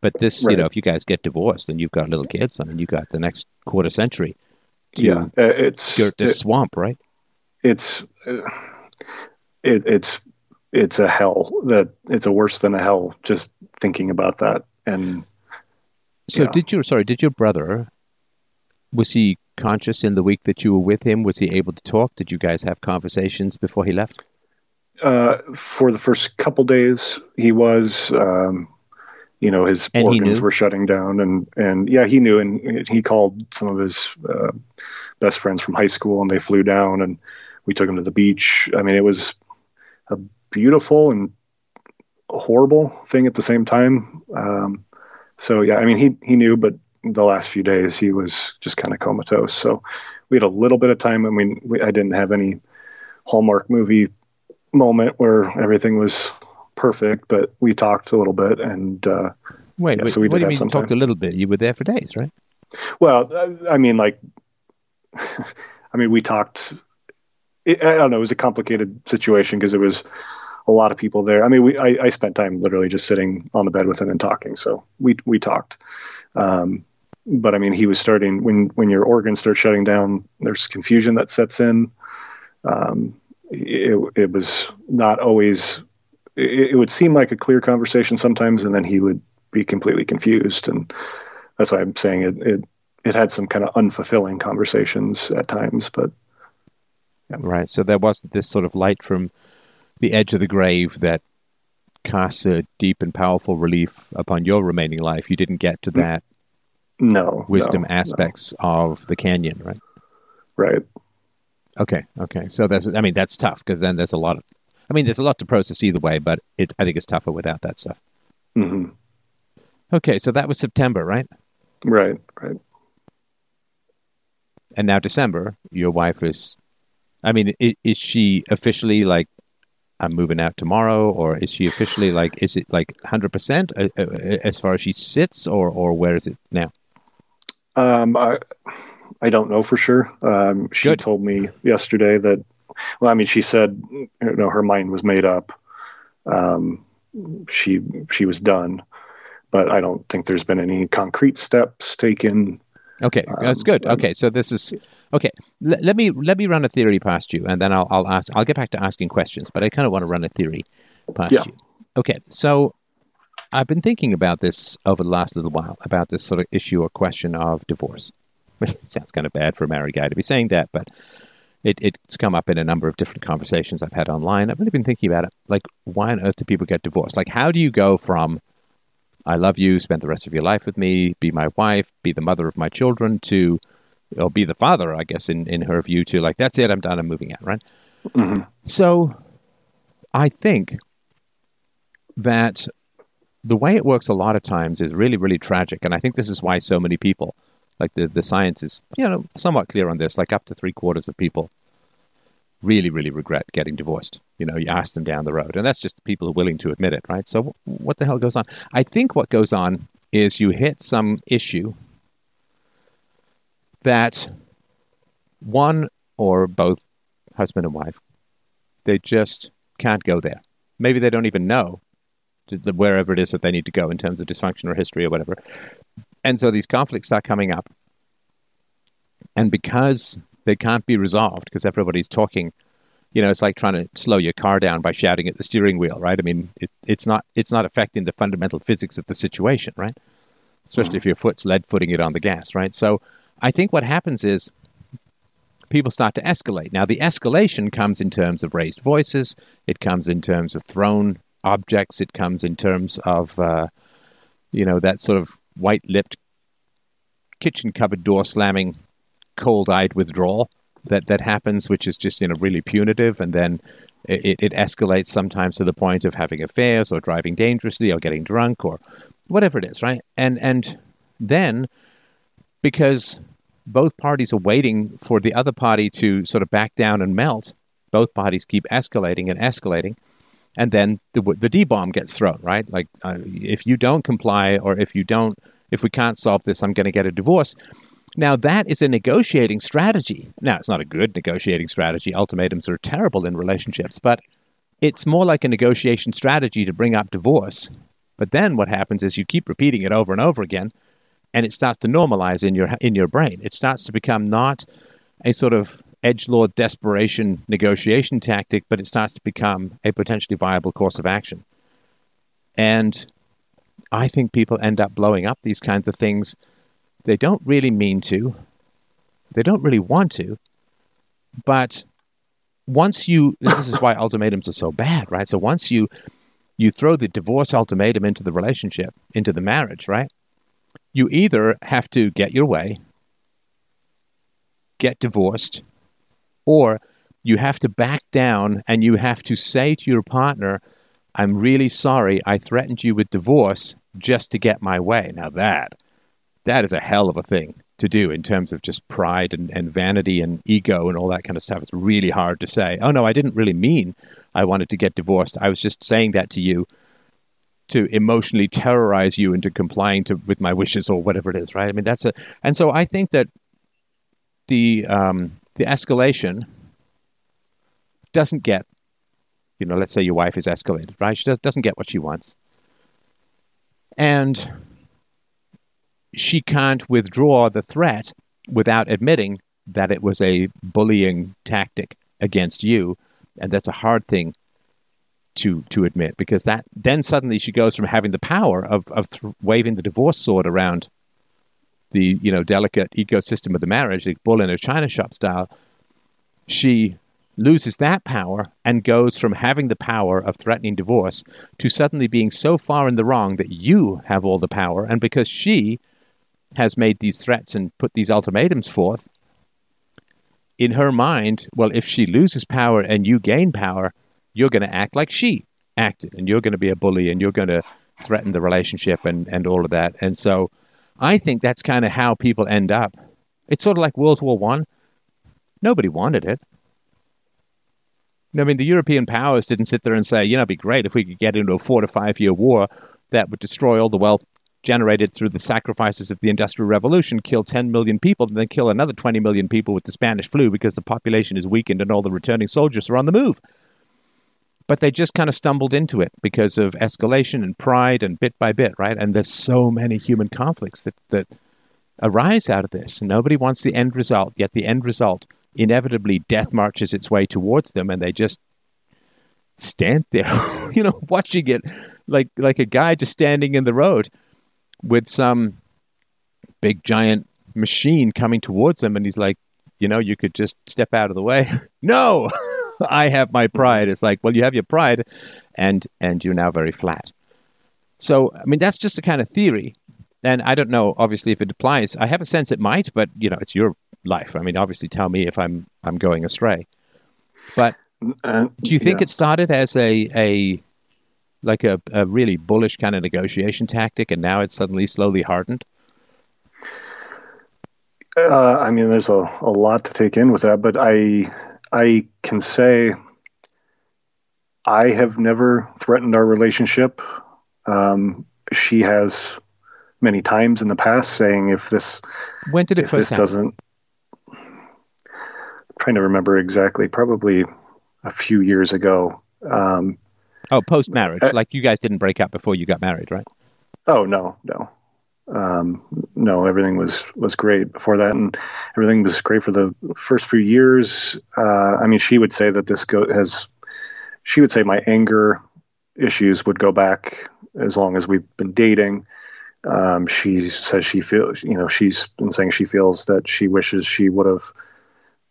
But this, right. you know, if you guys get divorced and you've got little kids, I mean, you got the next quarter century to yeah, uh, it's skirt this it, swamp, right? It's it, it's it's a hell that it's a worse than a hell just thinking about that. And so did your sorry did your brother was he conscious in the week that you were with him? Was he able to talk? Did you guys have conversations before he left? Uh, for the first couple days he was um, you know his and organs were shutting down and and yeah he knew and he called some of his uh, best friends from high school and they flew down and we took him to the beach. I mean, it was a beautiful and horrible thing at the same time. Um, so yeah, I mean, he he knew, but the last few days he was just kind of comatose. So we had a little bit of time. I mean, we, I didn't have any Hallmark movie moment where everything was perfect, but we talked a little bit and. Uh, Wait, yeah, so we what do you mean talked a little bit? You were there for days, right? Well, I mean, like, I mean, we talked it, I don't know. It was a complicated situation because it was a lot of people there. I mean, we I, I, spent time literally just sitting on the bed with him and talking. So we we talked. Um, but I mean, he was starting when when your organs start shutting down. There's confusion that sets in. Um, it, it was not always. It, it would seem like a clear conversation sometimes, and then he would be completely confused, and that's why I'm saying it. It, it had some kind of unfulfilling conversations at times, but. Right. So there wasn't this sort of light from the edge of the grave that casts a deep and powerful relief upon your remaining life. You didn't get to mm. that no wisdom no, aspects no. of the canyon, right? Right. Okay. Okay. So that's I mean that's tough because then there's a lot of I mean there's a lot to process either way, but it I think it's tougher without that stuff. Mm-hmm. Okay, so that was September, right? Right. Right. And now December, your wife is I mean, is, is she officially like I'm moving out tomorrow, or is she officially like is it like 100 percent uh, uh, as far as she sits, or or where is it now? Um, I I don't know for sure. Um, she Good. told me yesterday that well, I mean, she said, you know, her mind was made up. Um, she she was done, but I don't think there's been any concrete steps taken. Okay, that's um, good. Okay, so this is okay. L- let me let me run a theory past you, and then I'll I'll ask. I'll get back to asking questions, but I kind of want to run a theory past yeah. you. Okay, so I've been thinking about this over the last little while about this sort of issue or question of divorce. Sounds kind of bad for a married guy to be saying that, but it, it's come up in a number of different conversations I've had online. I've really been thinking about it. Like, why on earth do people get divorced? Like, how do you go from I love you, spend the rest of your life with me, be my wife, be the mother of my children, to or be the father, I guess, in, in her view, to like, that's it, I'm done, I'm moving out, right? Mm-hmm. So I think that the way it works a lot of times is really, really tragic. And I think this is why so many people, like the, the science is, you know, somewhat clear on this, like up to three quarters of people really, really regret getting divorced. You know, you ask them down the road. And that's just people who are willing to admit it, right? So what the hell goes on? I think what goes on is you hit some issue that one or both husband and wife, they just can't go there. Maybe they don't even know wherever it is that they need to go in terms of dysfunction or history or whatever. And so these conflicts start coming up. And because they can't be resolved, because everybody's talking, you know, it's like trying to slow your car down by shouting at the steering wheel, right? I mean, it, it's not it's not affecting the fundamental physics of the situation, right? Especially mm-hmm. if your foot's lead footing it on the gas, right? So I think what happens is people start to escalate. Now, the escalation comes in terms of raised voices, it comes in terms of thrown objects. It comes in terms of, uh, you know, that sort of white lipped kitchen cupboard door slamming, cold eyed withdrawal that, that happens, which is just, you know, really punitive. And then it, it escalates sometimes to the point of having affairs or driving dangerously or getting drunk or whatever it is, right? And, and then because both parties are waiting for the other party to sort of back down and melt, both parties keep escalating and escalating and then the the D bomb gets thrown, right? Like uh, if you don't comply or if you don't, if we can't solve this, I'm going to get a divorce. Now that is a negotiating strategy. Now it's not a good negotiating strategy. Ultimatums are terrible in relationships, but it's more like a negotiation strategy to bring up divorce. But then what happens is you keep repeating it over and over again, and it starts to normalize in your in your brain. It starts to become not a sort of edge lord desperation negotiation tactic, but it starts to become a potentially viable course of action. And I think people end up blowing up these kinds of things. They don't really mean to, they don't really want to, but once you this is why ultimatums are so bad, right? So once you you throw the divorce ultimatum into the relationship, into the marriage, right? You either have to get your way, get divorced, or you have to back down and you have to say to your partner, I'm really sorry, I threatened you with divorce just to get my way. Now that that is a hell of a thing to do in terms of just pride and, and vanity and ego and all that kind of stuff. It's really hard to say, oh no, I didn't really mean I wanted to get divorced. I was just saying that to you to emotionally terrorize you into complying to with my wishes or whatever it is, right? I mean that's a and so I think that the um, the escalation doesn't get, you know, let's say your wife is escalated, right? She doesn't get what she wants. And she can't withdraw the threat without admitting that it was a bullying tactic against you. And that's a hard thing to to admit because that then suddenly she goes from having the power of of th- waving the divorce sword around the you know delicate ecosystem of the marriage, like bull in a china shop style, she loses that power and goes from having the power of threatening divorce to suddenly being so far in the wrong that you have all the power. And because she has made these threats and put these ultimatums forth, in her mind, well, if she loses power and you gain power, you're going to act like she acted and you're going to be a bully and you're going to threaten the relationship and, and all of that. And so I think that's kind of how people end up. It's sort of like World War One. Nobody wanted it. I mean, the European powers didn't sit there and say, you know, it'd be great if we could get into a four to five year war that would destroy all the wealth generated through the sacrifices of the Industrial Revolution kill 10 million people and then kill another 20 million people with the Spanish flu because the population is weakened and all the returning soldiers are on the move. But they just kind of stumbled into it because of escalation and pride and bit by bit, right? And there's so many human conflicts that, that arise out of this. Nobody wants the end result, yet the end result inevitably death marches its way towards them and they just stand there, you know, watching it like like a guy just standing in the road with some big giant machine coming towards him and he's like, you know, you could just step out of the way. no. I have my pride. It's like, well, you have your pride and and you're now very flat. So, I mean, that's just a kind of theory. And I don't know, obviously, if it applies. I have a sense it might, but you know, it's your life. I mean, obviously, tell me if I'm I'm going astray. But uh, do you think yeah. it started as a a like a, a really bullish kind of negotiation tactic, and now it's suddenly slowly hardened? Uh, I mean, there's a, a lot to take in with that, but I I can say I have never threatened our relationship. Um, she has many times in the past saying if this when did it if this happen? doesn't I'm trying to remember exactly probably a few years ago um, oh post marriage uh, like you guys didn't break up before you got married right? Oh no no. Um, no everything was was great before that and everything was great for the first few years. Uh, i mean she would say that this go- has she would say my anger issues would go back as long as we've been dating. Um, she says she feels, you know, she's been saying she feels that she wishes she would have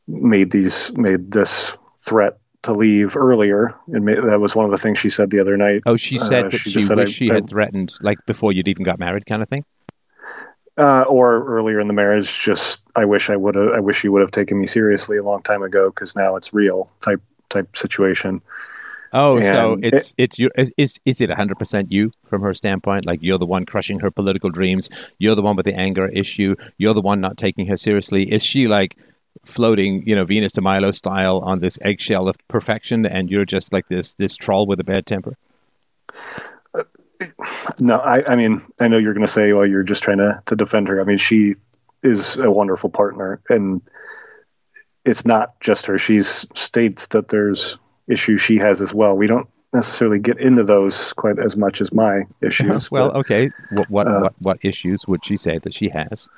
made these, made this threat to leave earlier, and that was one of the things she said the other night. Oh, she said uh, that she, she said wished I, she had I, threatened, like before you'd even got married, kind of thing. Uh, or earlier in the marriage, just I wish I would have, I wish you would have taken me seriously a long time ago because now it's real type type situation. Oh, and so it's it, it's you. Is is it hundred percent you from her standpoint? Like you're the one crushing her political dreams. You're the one with the anger issue. You're the one not taking her seriously. Is she like floating, you know, Venus de Milo style on this eggshell of perfection, and you're just like this this troll with a bad temper? no, I, I mean, I know you're going to say, well, you're just trying to to defend her. I mean, she is a wonderful partner, and it's not just her. She's states that there's issues she has as well. We don't necessarily get into those quite as much as my issues. well, but, okay. What what, uh, what what issues would she say that she has?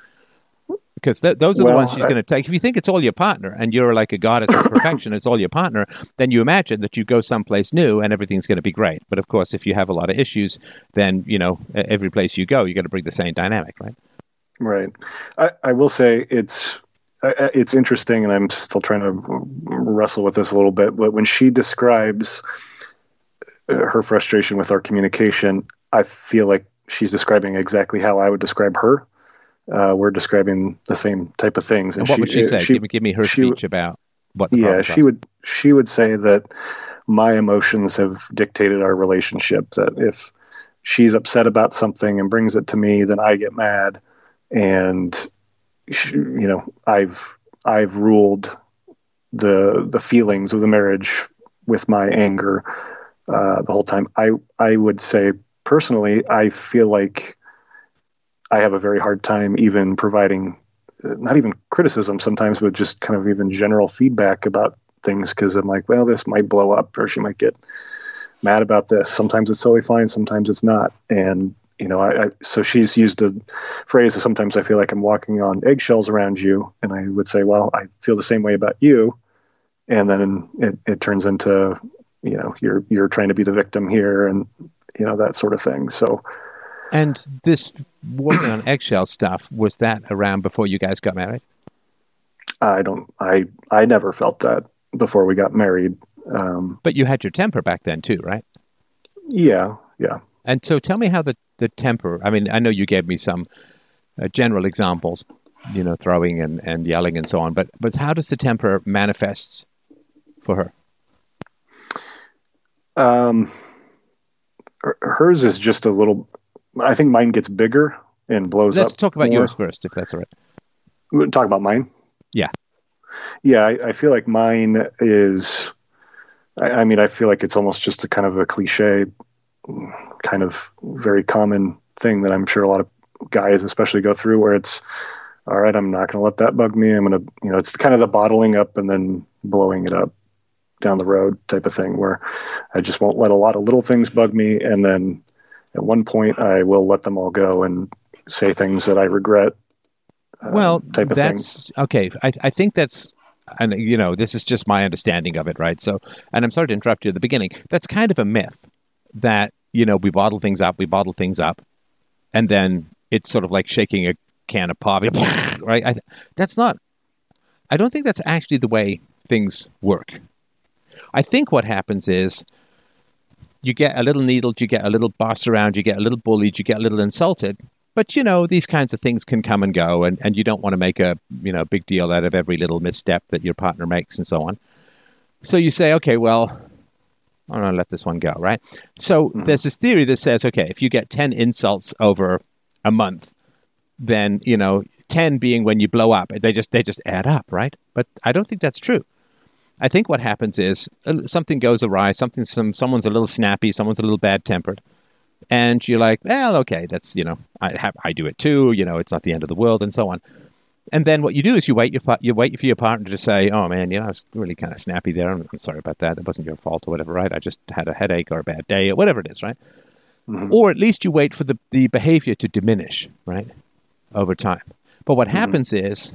Because th- those are well, the ones she's going to take. If you think it's all your partner and you're like a goddess of perfection, it's all your partner, then you imagine that you go someplace new and everything's going to be great. But of course, if you have a lot of issues, then you know every place you go, you got to bring the same dynamic, right? Right. I, I will say it's it's interesting, and I'm still trying to wrestle with this a little bit. But when she describes uh, her frustration with our communication, I feel like she's describing exactly how I would describe her. Uh, we're describing the same type of things. And, and what she, would she say? She, give, me, give me her she, speech about what. yeah, she would. She would say that my emotions have dictated our relationship. That if she's upset about something and brings it to me, then I get mad, and you know, I've I've ruled the the feelings of the marriage with my anger uh, the whole time. I I would say personally, I feel like I have a very hard time even providing uh, not even criticism sometimes, but just kind of even general feedback about things because I'm like, well, this might blow up, or she might get mad about this. Sometimes it's totally fine, sometimes it's not, and you know, I, I, so she's used a phrase. Sometimes I feel like I'm walking on eggshells around you, and I would say, "Well, I feel the same way about you," and then it, it turns into, you know, you're you're trying to be the victim here, and you know that sort of thing. So, and this walking on eggshell stuff was that around before you guys got married? I don't. I I never felt that before we got married. Um, but you had your temper back then too, right? Yeah, yeah. And so tell me how the, the temper, I mean, I know you gave me some uh, general examples, you know, throwing and, and yelling and so on, but, but how does the temper manifest for her? Um, hers is just a little, I think mine gets bigger and blows Let's up. Let's talk about more. yours first, if that's all right. We'll talk about mine? Yeah. Yeah, I, I feel like mine is, I, I mean, I feel like it's almost just a kind of a cliche kind of very common thing that I'm sure a lot of guys especially go through where it's all right, I'm not going to let that bug me. I'm going to, you know, it's kind of the bottling up and then blowing it up down the road type of thing where I just won't let a lot of little things bug me. And then at one point, I will let them all go and say things that I regret. Uh, well, type of that's thing. okay. I, I think that's, and you know, this is just my understanding of it, right? So, and I'm sorry to interrupt you at the beginning. That's kind of a myth that you know we bottle things up, we bottle things up, and then it's sort of like shaking a can of pop, right? I, that's not. I don't think that's actually the way things work. I think what happens is you get a little needled, you get a little bossed around, you get a little bullied, you get a little insulted. But you know, these kinds of things can come and go, and, and you don't want to make a you know big deal out of every little misstep that your partner makes and so on. So you say, okay, well, I'm going to let this one go, right? So mm-hmm. there's this theory that says, okay, if you get 10 insults over a month, then, you know, 10 being when you blow up, they just, they just add up, right? But I don't think that's true. I think what happens is uh, something goes awry, something, some, someone's a little snappy, someone's a little bad tempered. And you're like, well, okay, that's, you know, I have, I do it too, you know, it's not the end of the world and so on. And then what you do is you wait your you wait for your partner to say, "Oh man, you know, I was really kind of snappy there. I'm, I'm sorry about that. It wasn't your fault or whatever, right? I just had a headache or a bad day or whatever it is, right?" Mm-hmm. Or at least you wait for the, the behavior to diminish, right, over time. But what mm-hmm. happens is,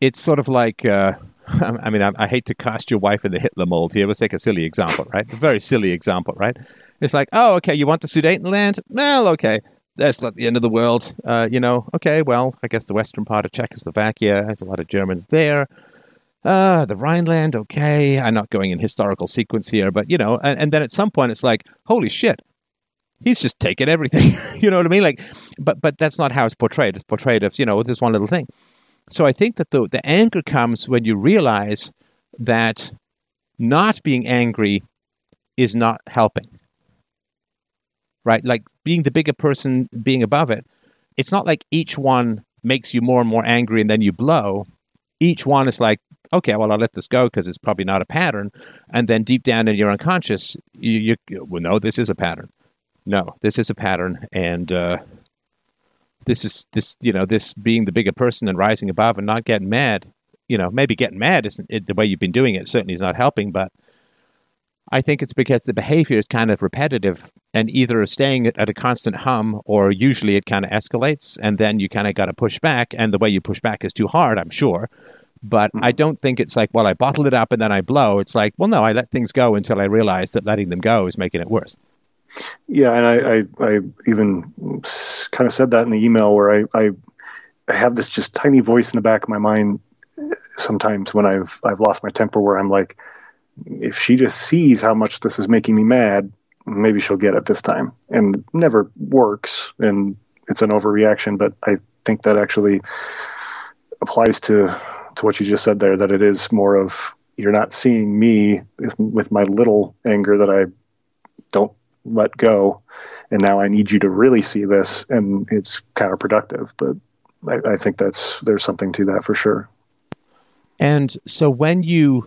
it's sort of like uh, I mean, I, I, hate to cast your wife in the Hitler mold here. Let's take a silly example, right? A very silly example, right? It's like, oh, okay, you want the Sudetenland? Well, okay, that's not the end of the world. Uh, you know, okay, well, I guess the western part of Czechoslovakia has a lot of Germans there. Uh, the Rhineland, okay. I'm not going in historical sequence here, but you know, and, and then at some point it's like, holy shit, he's just taken everything. you know what I mean? Like, but but that's not how it's portrayed. It's portrayed as you know this one little thing. So I think that the, the anger comes when you realize that not being angry is not helping. Right? Like being the bigger person, being above it, it's not like each one makes you more and more angry and then you blow. Each one is like, okay, well, I'll let this go because it's probably not a pattern. And then deep down in your unconscious, you, you well, no, this is a pattern. No, this is a pattern. And, uh, this is this you know this being the bigger person and rising above and not getting mad you know maybe getting mad isn't it, the way you've been doing it certainly is not helping but i think it's because the behavior is kind of repetitive and either staying at a constant hum or usually it kind of escalates and then you kind of got to push back and the way you push back is too hard i'm sure. But mm-hmm. i don't think it's like well i bottle it up and then i blow. It's like well no i let things go until i realize that letting them go is making it worse yeah, and I, I, I even kind of said that in the email where I, I, have this just tiny voice in the back of my mind sometimes when I've I've lost my temper where I'm like, if she just sees how much this is making me mad, maybe she'll get it this time. And it never works, and it's an overreaction. But I think that actually applies to to what you just said there. That it is more of you're not seeing me with my little anger that I don't let go and now i need you to really see this and it's counterproductive but I, I, think that's there's something to that for sure. And so when you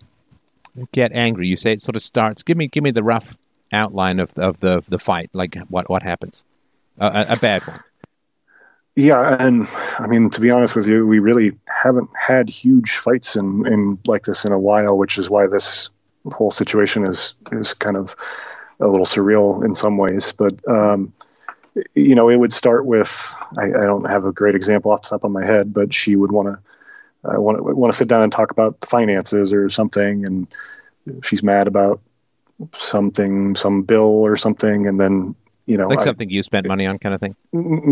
get angry you say it sort of starts give me give me the rough outline of, of the the fight like what what happens? Uh, a, a bad one. Yeah, and I mean to be honest with you, we really haven't had huge fights in, in like this in a while, which is why this whole situation is is kind of a little surreal in some ways. But um, you know, it would start with I, I, don't have a great example off the top of my head, but she would want to uh, want want to sit down and talk about the finances or something, and she's mad about something, some bill or something, and then you know, like I, something you spent money on, kind of thing.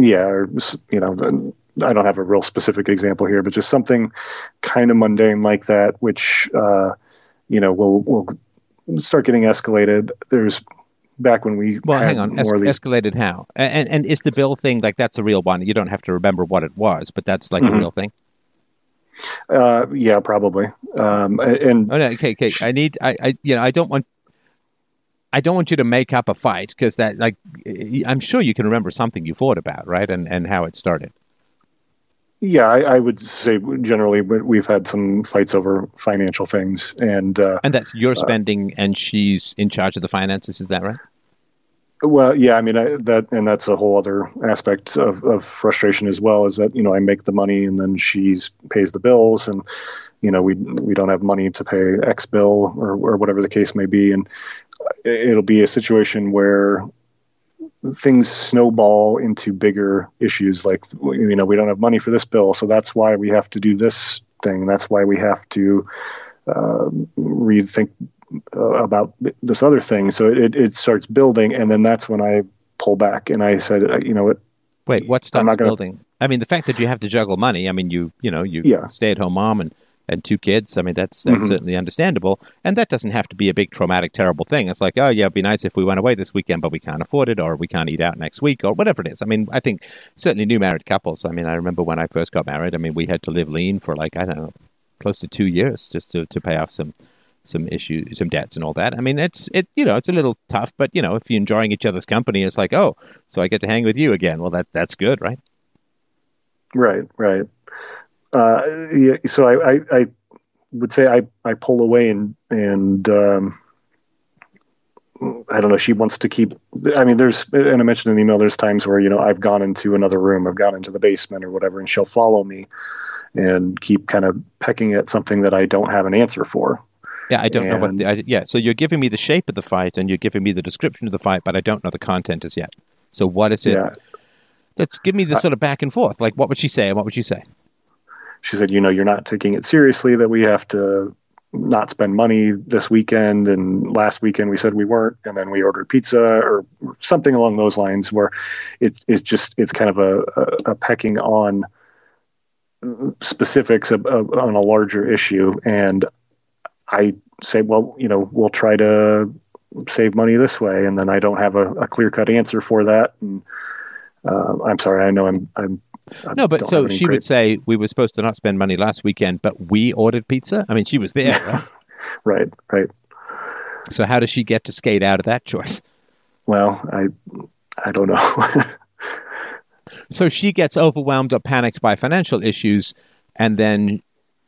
Yeah, or you know, I don't have a real specific example here, but just something kind of mundane like that, which uh, you know will will start getting escalated. There's back when we well hang on es- escalated how and and is the bill thing like that's a real one you don't have to remember what it was but that's like mm-hmm. a real thing uh yeah probably um and oh no okay okay i need i i you know i don't want I don't want you to make up a fight because that, like, I'm sure you can remember something you fought about, right? And and how it started. Yeah, I, I, would say generally we've had some fights over financial things, and uh, and that's your uh, spending, uh, and she's in charge of the finances. Is that right? Well, yeah, I mean I, that, and that's a whole other aspect of, of frustration as well. Is that you know I make the money and then she's pays the bills, and you know we we don't have money to pay X bill or or whatever the case may be, and it'll be a situation where things snowball into bigger issues like you know we don't have money for this bill so that's why we have to do this thing that's why we have to uh, rethink uh, about th- this other thing. So it, it starts building and then that's when i pull back and i said uh, you know what? Wait what starts gonna... building? I mean the fact that you have to juggle money i mean you you know you yeah. stay at home mom and and two kids. I mean, that's that's mm-hmm. certainly understandable, and that doesn't have to be a big traumatic, terrible thing. It's like, oh yeah, it'd be nice if we went away this weekend, but we can't afford it, or we can't eat out next week, or whatever it is. I mean, I think certainly new married couples. I mean, I remember when I first got married. I mean, we had to live lean for like I don't know, close to two years just to to pay off some some issues, some debts, and all that. I mean, it's it you know it's a little tough, but you know if you're enjoying each other's company, it's like oh, so I get to hang with you again. Well, that that's good, right? Right, right. Uh, yeah, so I, I, I would say I, I pull away and and um, I don't know. She wants to keep. I mean, there's and I mentioned in the email. There's times where you know I've gone into another room, I've gone into the basement or whatever, and she'll follow me and keep kind of pecking at something that I don't have an answer for. Yeah, I don't and, know what. The, I, yeah, so you're giving me the shape of the fight and you're giving me the description of the fight, but I don't know the content as yet. So what is it? Yeah. Let's give me the sort of back and forth. Like, what would she say and what would you say? She said, you know, you're not taking it seriously that we have to not spend money this weekend. And last weekend we said we weren't and then we ordered pizza or something along those lines where it, it's just it's kind of a, a, a pecking on specifics of, of, on a larger issue. And i say well you know we'll try to save money this way. And then i don't have a, a clear cut answer for that. And uh, i'm sorry i know i'm i'm no, but so she would say we were supposed to not spend money last weekend, but we ordered pizza. I mean, she was there, right? right, right. So how does she get to skate out of that choice? Well, I, I don't know. so she gets overwhelmed or panicked by financial issues, and then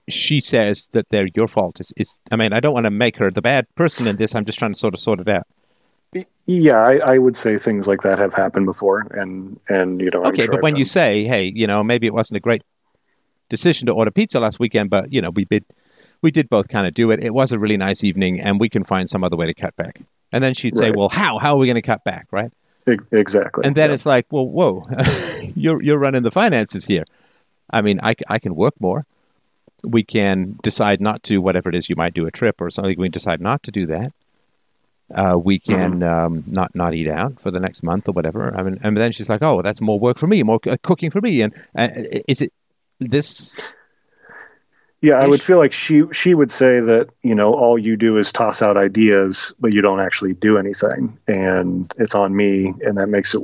she says that they're your fault. Is, is I mean, I don't want to make her the bad person in this. I'm just trying to sort of sort it out. Yeah, I, I, would say things like that have happened before, and and you know. Okay, sure but when you say, hey, you know, maybe it wasn't a great decision to order pizza last weekend, but you know, we did we did both kind of do it. It was a really nice evening, and we can find some other way to cut back. And then she'd say, right. well, how? How are we going to cut back, right? Exactly. And then yeah. it's like, well, whoa, you're you're running the finances here. I mean, I, I can work more. We can decide not to whatever it is you might do a trip or something. We can decide not to do that uh, we can mm-hmm. um, not not eat out for the next month or whatever. I mean, and then she's like, "Oh, well, that's more work for me, more uh, cooking for me." And uh, is it this? Yeah, I would feel like she she would say that you know all you do is toss out ideas, but you don't actually do anything, and it's on me, and that makes it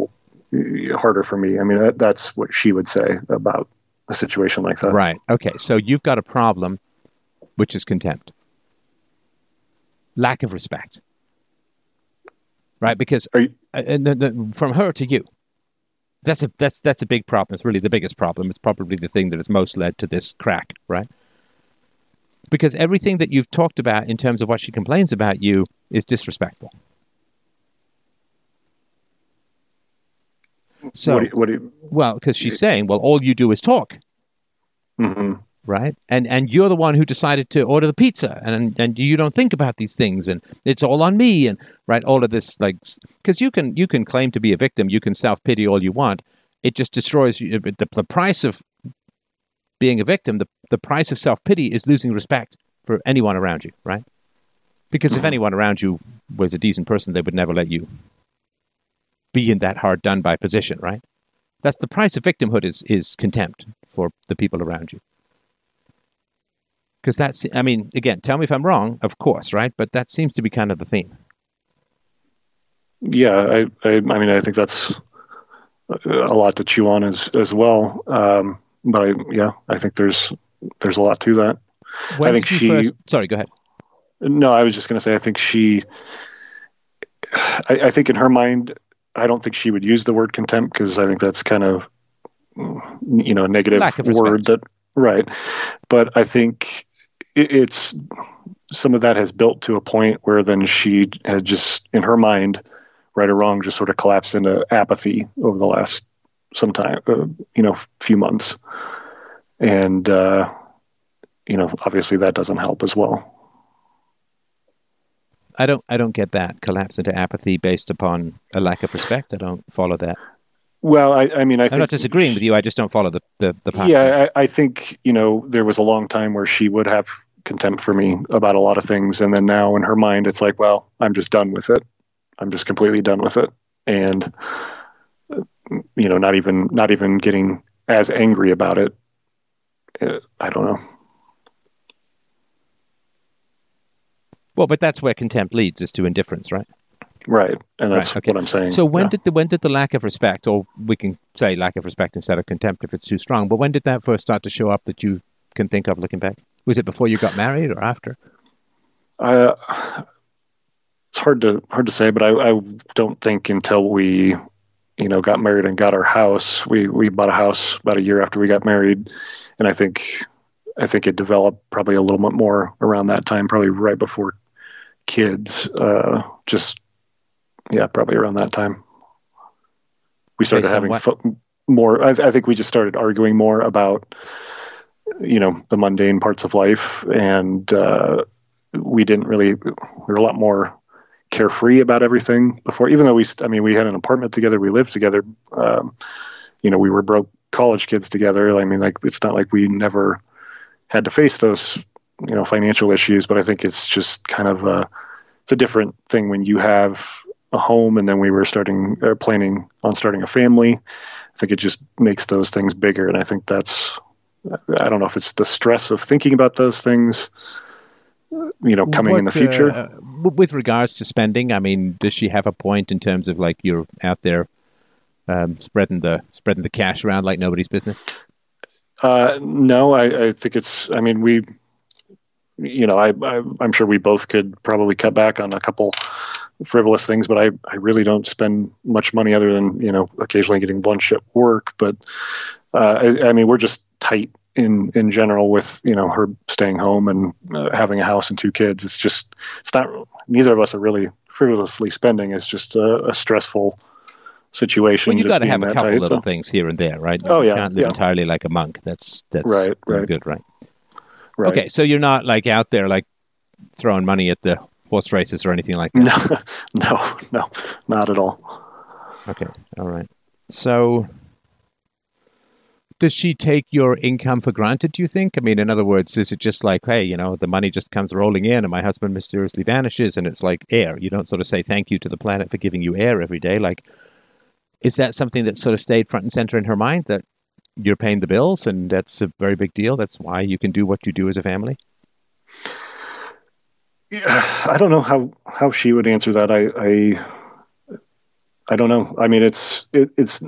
harder for me. I mean, that, that's what she would say about a situation like that. Right. Okay. So you've got a problem, which is contempt, lack of respect right? Because you, uh, and the, the, from her to you, that's a that's that's a big problem. It's really the biggest problem. It's probably the thing that has most led to this crack, right? Because everything that you've talked about in terms of what she complains about you is disrespectful. So, what do you, what do you, well, because she's saying, well, all you do is talk. Mm-hmm right? And and you're the one who decided to order the pizza, and and you don't think about these things, and it's all on me, and right, all of this like because you can you can claim to be a victim, you can self pity all you want, it just destroys you. The, the price of being a victim, the the price of self pity is losing respect for anyone around you, right? Because if mm-hmm. anyone around you was a decent person, they would never let you be in that hard done by position, right? That's the price of victimhood is is contempt for the people around you because that's i mean again tell me if i'm wrong of course right? But that seems to be kind of the theme. Yeah i i, I mean i think that's a lot to chew on as as well. Um, but I, yeah i think there's there's a lot to that. When i think she first, sorry go ahead. No i was just going to say i think she I, I think in her mind i don't think she would use the word contempt because i think that's kind of you know a negative word that right. But i think it's some of that has built to a point where then she had just in her mind right or wrong, just sort of collapsed into apathy over the last some time, uh, you know, few months, and uh, you know, obviously that doesn't help as well. I don't I don't get that collapse into apathy based upon a lack of respect. I don't follow that. Well, I, I mean, I am not disagreeing with you. I just don't follow the the, the path. Yeah, I, I, think you know there was a long time where she would have contempt for me about a lot of things, and then now in her mind, it's like, well, I'm just done with it. I'm just completely done with it, and you know, not even not even getting as angry about it. I don't know. Well, but that's where contempt leads is to indifference, right? Right, and that's right, okay. what I'm saying. So when yeah. did the when did the lack of respect, or we can say lack of respect instead of contempt if it's too strong, but when did that first start to show up that you can think of looking back? Was it before you got married or after? Uh, it's hard to hard to say, but I, I don't think until we, you know, got married and got our house. We we bought a house about a year after we got married, and I think I think it developed probably a little bit more around that time, probably right before kids. Uh, just yeah, probably around that time. We started having fo- more. I, I, think we just started arguing more about you know the mundane parts of life, and uh, we didn't really. We were a lot more carefree about everything before. Even though we, I mean, we had an apartment together, we lived together. Um, you know, we were broke college kids together. I mean, like it's not like we never had to face those you know financial issues, but I think it's just kind of a it's a different thing when you have a home and then we were starting uh, planning on starting a family. I think it just makes those things bigger, and I think that's I don't know if it's the stress of thinking about those things, you know, coming what, in the future. Uh, with regards to spending, I mean, does she have a point in terms of like you're out there um, spreading the spreading the cash around like nobody's business? Uh, no, I, I think it's. I mean, we, you know, I, I I'm sure we both could probably cut back on a couple frivolous things, but I, I really don't spend much money other than you know occasionally getting lunch at work. But uh, I, I, mean, we're just tight in in general with you know her staying home and uh, having a house and two kids. It's just it's not. Neither of us are really frivolously spending. It's just a, a stressful situation. Well, you got to have a couple tight, little so. things here and there, right? Oh you yeah, can't live yeah. entirely like a monk. That's that's right, right. good, right? Right. Okay, so you're not like out there like throwing money at the horse races or anything like that. No, no, no, not at all. Okay, all right. So, does she take your income for granted? Do you think? I mean, in other words, is it just like, hey, you know, the money just comes rolling in, and my husband mysteriously vanishes, and it's like air? You don't sort of say thank you to the planet for giving you air every day, like is that something that sort of stayed front and center in her mind that you're paying the bills and that's a very big deal? That's why you can do what you do as a family? Yeah, I don't know how, how she would answer that. I, I, I don't know. I mean, it's, it, it's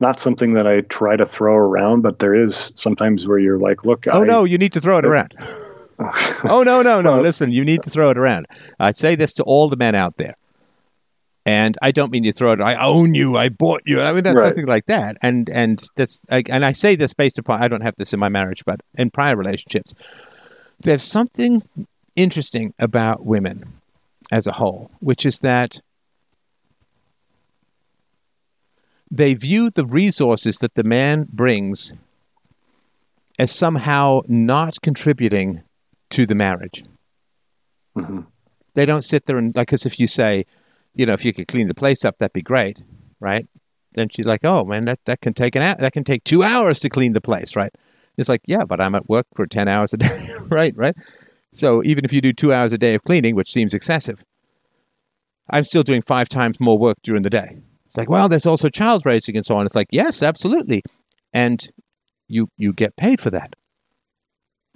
not something that I try to throw around, but there is sometimes where you're like, look, oh I, no, you need to throw it around. oh no, no, no. Listen, you need to throw it around. I say this to all the men out there. And I don't mean you throw it. I own you. I bought you. I mean, right. nothing like that. And and that's and I say this based upon I don't have this in my marriage, but in prior relationships, there's something interesting about women as a whole, which is that they view the resources that the man brings as somehow not contributing to the marriage. Mm-hmm. They don't sit there and like, because if you say, you know, if you could clean the place up, that'd be great, right? Then she's like, oh man, that, that can take an that can take two hours to clean the place, right? It's like, yeah, but I'm at work for ten hours a day, right? Right. So even if you do two hours a day of cleaning, which seems excessive, I'm still doing five times more work during the day. It's like, well, there's also child raising and so on. It's like, yes, absolutely, and you you get paid for that.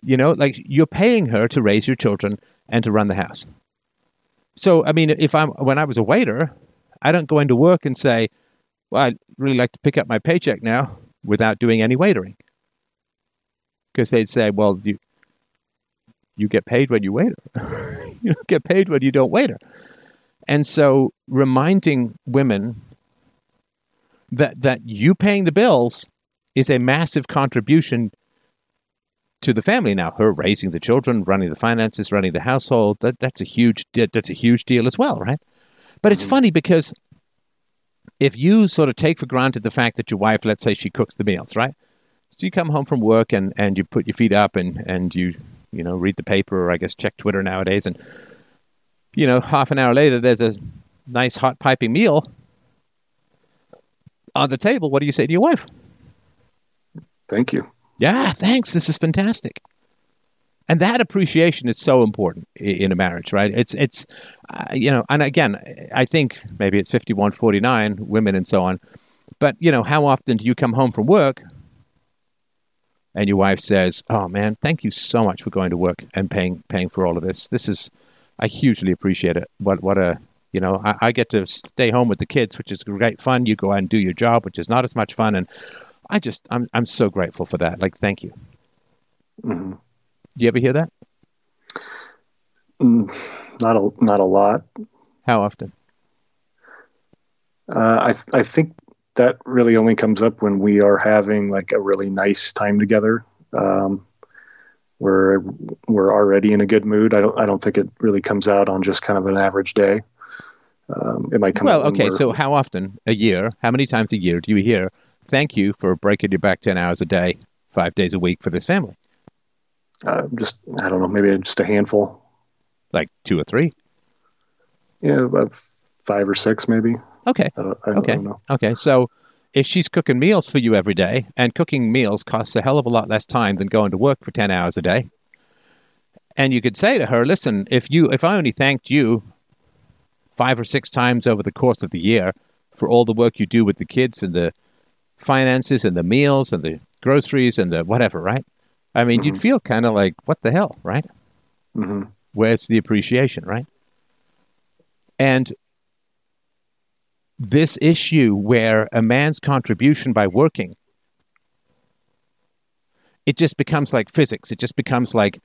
You know, like you're paying her to raise your children and to run the house. So, I mean, if I'm when I was a waiter, I don't go into work and say, "Well, I'd really like to pick up my paycheck now," without doing any waitering, because they'd say, "Well, you you get paid when you waiter. you don't get paid when you don't waiter." And so, reminding women that that you paying the bills is a massive contribution to the family now. Her raising the children, running the finances, running the household. That that's a huge that's a huge deal as well, right? But it's mm-hmm. funny because if you sort of take for granted the fact that your wife, let's say she cooks the meals, right? So you come home from work and, and you put your feet up and, and you, you know, read the paper or I guess check Twitter nowadays. And, you know, half an hour later, there's a nice hot piping meal on the table. What do you say to your wife? Thank you. Yeah, thanks. This is fantastic. And that appreciation is so important in a marriage, right? It's it's uh, you know, and again, I think maybe it's 51 49 women and so on. But, you know, how often do you come home from work and your wife says, "Oh man, thank you so much for going to work and paying paying for all of this. This is I hugely appreciate it. What what a you know, I, I, get to stay home with the kids, which is great fun. You go out and do your job, which is not as much fun, and I just I'm I'm so grateful for that. Like, thank you. Mm-hmm. Do you ever hear that? Mm, not a not a lot. How often? Uh, I I think that really only comes up when we are having like a really nice time together. Um, we're we're already in a good mood. I don't I don't think it really comes out on just kind of an average day. Um, it might come. Well, okay. So how often a year? How many times a year do you hear? Thank you for breaking your back ten hours a day, five days a week for this family. Uh, just I don't know, maybe just a handful. Like two or three. Yeah, about five or six, maybe. Okay. I I okay. Okay. So if she's cooking meals for you every day, and cooking meals costs a hell of a lot less time than going to work for ten hours a day, and you could say to her, "Listen, if you if I only thanked you five or six times over the course of the year for all the work you do with the kids and the finances and the meals and the groceries and the whatever, right? I mean, mm-hmm. you'd feel kind of like, what the hell, right? Mm-hmm. Where's the appreciation, right? And this issue where a man's contribution by working, it just becomes like physics. It just becomes like,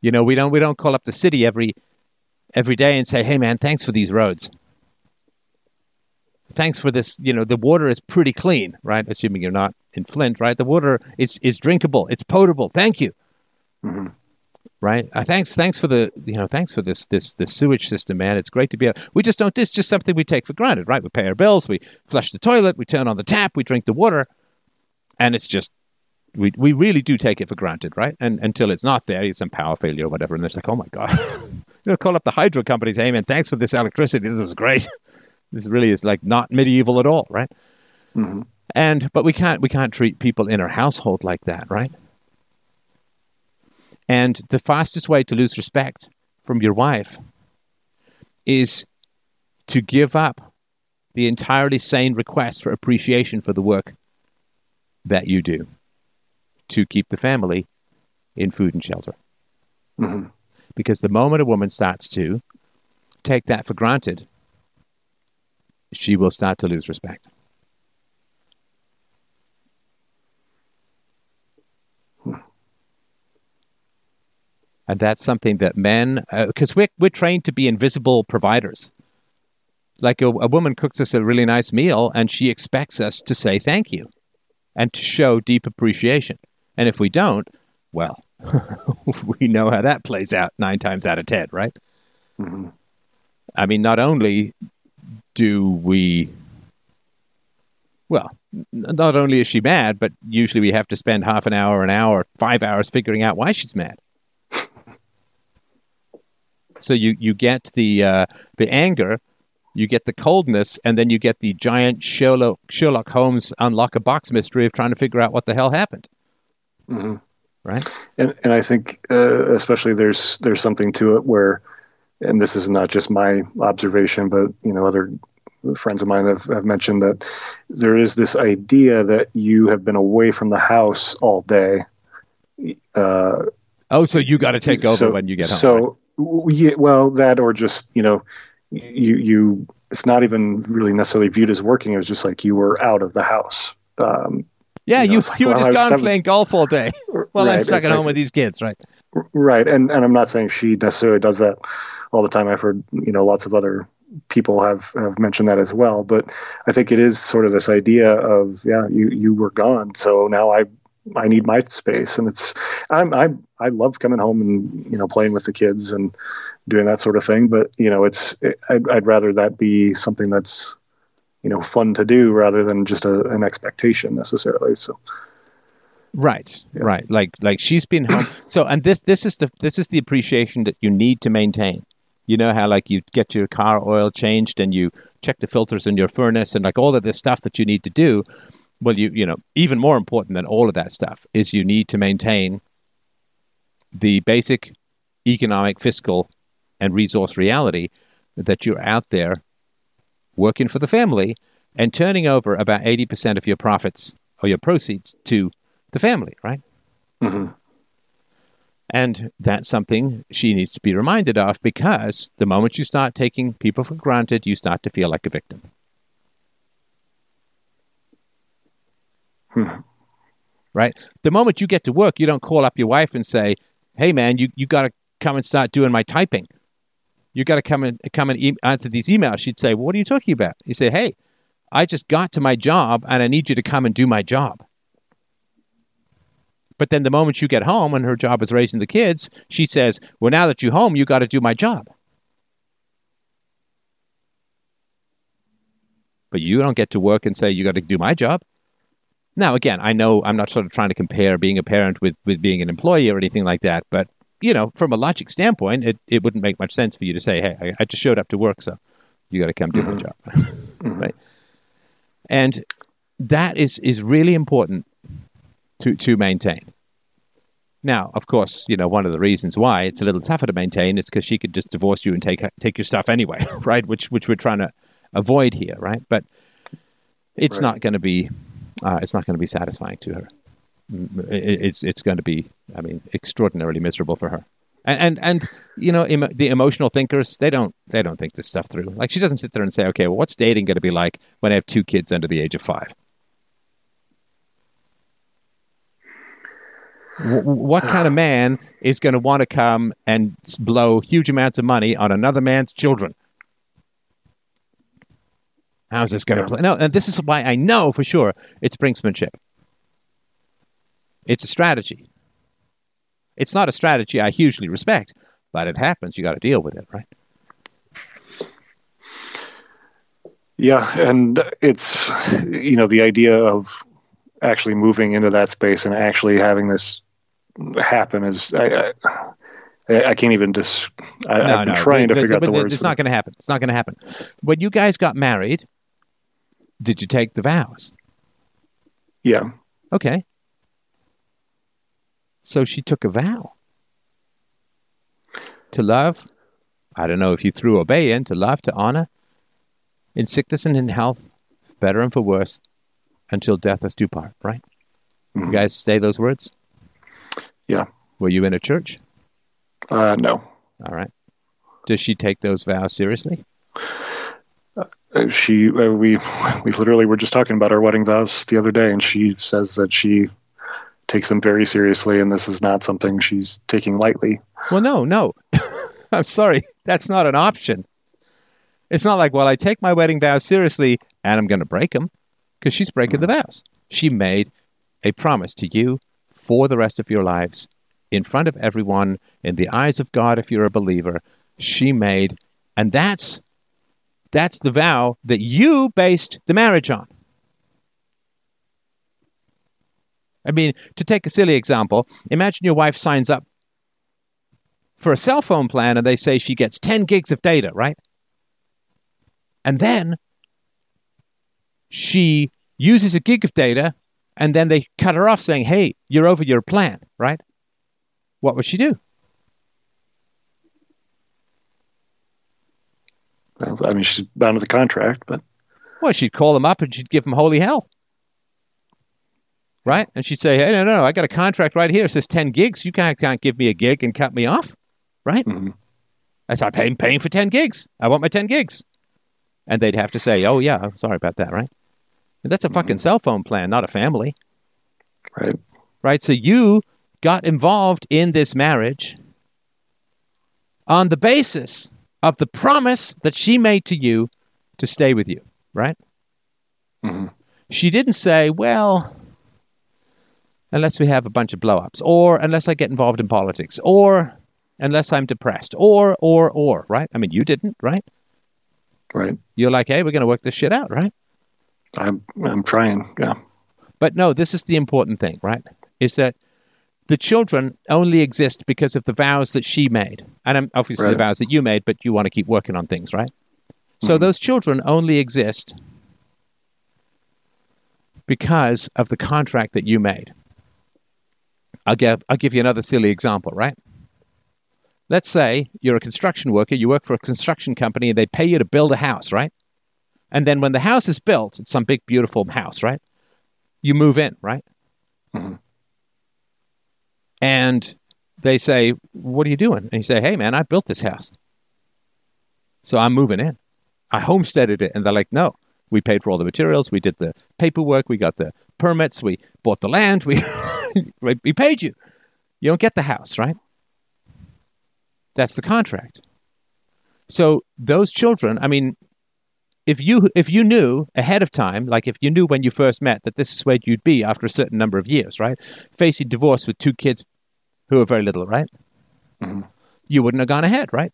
you know, we don't we don't call up the city every every day and say, "Hey, man, thanks for these roads. Thanks for this. You know, the water is pretty clean, right? Assuming you're not in Flint, right? The water is is drinkable. It's potable. Thank you." Mm-hmm. Right. Uh, thanks. Thanks for the you know. Thanks for this this this sewage system, man. It's great to be. Able, we just don't. It's just something we take for granted, right? We pay our bills. We flush the toilet. We turn on the tap. We drink the water, and it's just we we really do take it for granted, right? And until it's not there, it's some power failure or whatever, and it's like, oh my god, know, call up the hydro companies, hey man, thanks for this electricity. This is great. This really is like not medieval at all, right? mm-hmm. And but we can't we can't treat people in our household like that, right? And the fastest way to lose respect from your wife is to give up the entirely sane request for appreciation for the work that you do to keep the family in food and shelter. Mm-hmm. Because the moment a woman starts to take that for granted, she will start to lose respect. And that's something that men, because uh, we're, we're trained to be invisible providers. Like a, a woman cooks us a really nice meal and she expects us to say thank you and to show deep appreciation. And if we don't, well, we know how that plays out nine times out of ten, right? Mm-hmm. I mean, not only do we, well, not only is she mad, but usually we have to spend half an hour, an hour, five hours figuring out why she's mad. so you you get the uh, the anger, you get the coldness, and then you get the giant Sherlock Sherlock Holmes unlock a box mystery of trying to figure out what the hell happened. Mm-hmm. Right. And and I think uh, especially there's there's something to it where, and this is not just my observation, but you know other friends of mine have, have mentioned that there is this idea that you have been away from the house all day. Uh, oh, so you got to take over so, when you get home. So right? yeah, well, that or just you know, you you it's not even really necessarily viewed as working. It was just like you were out of the house. Um, yeah, you, you, like, you were well, just gone seven... playing golf all day Well, right, I'm stuck at home with these kids, right? Right, and and I'm not saying she necessarily does that all the time. I've heard you know lots of other people have have mentioned that as well. But I think it is sort of this idea of yeah, you you were gone, so now I I need my space, and it's I'm I I love coming home and you know playing with the kids and doing that sort of thing. But you know, it's it, I'd, I'd rather that be something that's you know fun to do rather than just a, an expectation necessarily. So. Right, yeah. right. Like like she's been home. so and this this is the this is the appreciation that you need to maintain. You know how like you get your car oil changed and you check the filters in your furnace and like all of this stuff that you need to do. Well, you you know even more important than all of that stuff is you need to maintain the basic economic, fiscal, and resource reality that you're out there working for the family and turning over about 80% of your profits or your proceeds to the family, right? Mm-hmm. And that's something she needs to be reminded of because the moment you start taking people for granted, you start to feel like a victim. Hmm. Right? The moment you get to work, you don't call up your wife and say, hey, man, you, you got to come and start doing my typing. You got to come and come and e- answer these emails. She'd say, well, what are you talking about? You say, hey, I just got to my job and I need you to come and do my job. But then the moment you get home and her job is raising the kids, she says, Well, now that you're home, you got to do my job. But you don't get to work and say, You got to do my job. Now, again, I know I'm not sort of trying to compare being a parent with, with being an employee or anything like that, but, you know, from a logic standpoint, it, it wouldn't make much sense for you to say, Hey, I, I just showed up to work, so you got to come do my job. right? And that is, is really important to, to maintain. Now, of course, you know one of the reasons why it's a little tougher to maintain is because she could just divorce you and take take your stuff anyway, right? Which which we're trying to avoid here, right? But it's right. not going to be uh, it's not going to be satisfying to her. It, it's it's going to be, I mean, extraordinarily miserable for her. And and, and you know, Im- the emotional thinkers they don't they don't think this stuff through. Like she doesn't sit there and say, okay, well, what's dating going to be like when I have two kids under the age of five? what kind of man is going to want to come and blow huge amounts of money on another man's children? How's this going to play? No, and this is why I know for sure it's brinksmanship. It's a strategy. It's not a strategy I hugely respect, but it happens. You got to deal with it, right? Yeah, and it's you know the idea of actually moving into that space and actually having this happen is I, I, I can't even just. I, have been no. trying to figure out the, words. It's not going to happen. It's not going to happen. When you guys got married, did you take the vows? Yeah. Okay. So she took a vow to love. I don't know if you threw obey in to love, to honor, in sickness and in health, better and for worse, until death us do part. Right? Mm-hmm. You guys say those words. Yeah. Were you in a church? Uh, no. All right. Does she take those vows seriously? Uh, she, uh, we, we literally were just talking about our wedding vows the other day, and she says that she takes them very seriously, and this is not something she's taking lightly. Well, no, no. I'm sorry, that's not an option. It's not like, well, I take my wedding vows seriously, and I'm going to break them, because she's breaking mm-hmm. the vows. She made a promise to you for the rest of your lives in front of everyone, in the eyes of God, if you're a believer, she made. And that's that's the vow that you based the marriage on. I mean, to take a silly example, imagine your wife signs up for a cell phone plan and they say she gets 10 gigs of data, right? And then she uses a gig of data and then they cut her off saying, hey, you're over your plan, right? What would she do? Well, I mean, she's bound to the contract, but. Well, she'd call them up and she'd give them holy hell. Right? And she'd say, hey, no, no, no, I got a contract right here. It says 10 gigs. You can't, can't give me a gig and cut me off. Right? Mm-hmm. That's I'm paying, paying for 10 gigs. I want my 10 gigs. And they'd have to say, oh, yeah, sorry about that, right? That's a fucking mm-hmm. cell phone plan, not a family. Right. Right. So you got involved in this marriage on the basis of the promise that she made to you to stay with you, right? Mm-hmm. She didn't say, well, unless we have a bunch of blowups, or unless I get involved in politics, or unless I'm depressed, or, or, or, right? I mean, you didn't, right? Right. You're like, hey, we're going to work this shit out, right? I'm I'm trying. Yeah. But no, this is the important thing, right? Is that the children only exist because of the vows that she made, and obviously Right. the vows that you made. But you want to keep working on things, right? So Mhm. those children only exist because of the contract that you made. I'll give I'll give you another silly example, right? Let's say you're a construction worker, you work for a construction company, and they pay you to build a house, right? And then when the house is built, it's some big beautiful house, right? You move in, right? Mhm. And they say, "What are you doing?" And you say, "Hey, man, I built this house, so I'm moving in. I homesteaded it." And they're like, "No, we paid for all the materials, we did the paperwork, we got the permits, we bought the land, we we paid you. You don't get the house, right? That's the contract. So those children, I mean, if you if you knew ahead of time, like if you knew when you first met that this is where you'd be after a certain number of years, right? Facing divorce with two kids who are very little, right? Mhm. You wouldn't have gone ahead, right?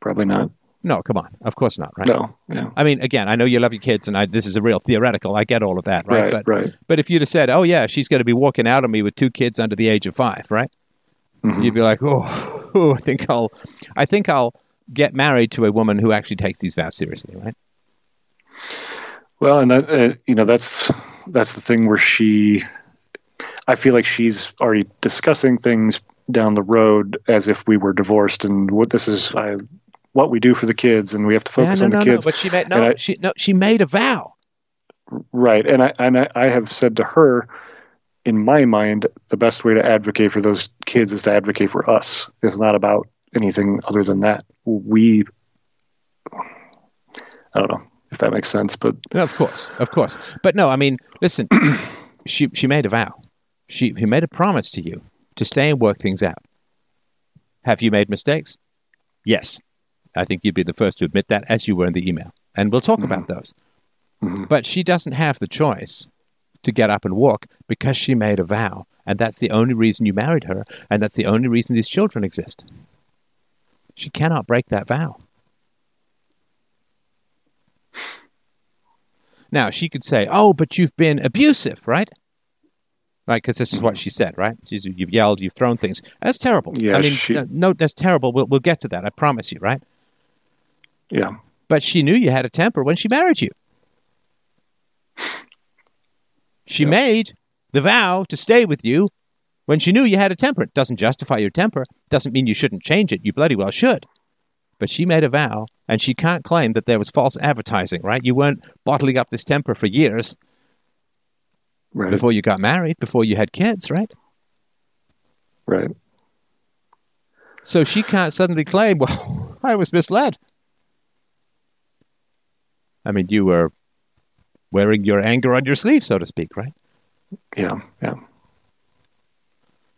Probably not. No, come on, of course not, right? No. Yeah. I mean, again, I know you love your kids, and I, this is a real theoretical. I get all of that, right? Right. but Right. but if you'd have said, "Oh yeah, she's going to be walking out on me with two kids under the age of five, right?" Mhm. You'd be like, "Oh, oh, I think I'll, I think I'll get married to a woman who actually takes these vows seriously, right?" Well, and that uh, you know that's that's the thing where she, I feel like she's already discussing things down the road as if we were divorced, and what this is, I, what we do for the kids, and we have to focus yeah, on no, the no, kids, no. But she made no, I- she no, she made a vow. right? And I and I, I have said to her, in my mind, the best way to advocate for those kids is to advocate for us. It's not about anything other than that. We, I don't know if that makes sense, but No, of course, of course. But no, I mean, listen, she she made a vow. She she made a promise to you to stay and work things out. Have you made mistakes? Yes. I think you'd be the first to admit that, as you were in the email. And we'll talk about those. Mhm. But she doesn't have the choice to get up and walk because she made a vow. And that's the only reason you married her. And that's the only reason these children exist. She cannot break that vow. Now, she could say, Oh, but you've been abusive, right? Right, because this is what she said, right? She's, you've yelled, you've thrown things. That's terrible. Yeah, I mean, she- no, that's terrible. We'll, we'll get to that. I promise you, right? Yeah, But she knew you had a temper when she married you. She Yeah. made the vow to stay with you when she knew you had a temper. It doesn't justify your temper. Doesn't mean you shouldn't change it. You bloody well should. But she made a vow, and she can't claim that there was false advertising, right? You weren't bottling up this temper for years right, before you got married, before you had kids, right? right. So she can't suddenly claim, well, I was misled. I mean, you were wearing your anger on your sleeve, so to speak, right? Yeah, yeah.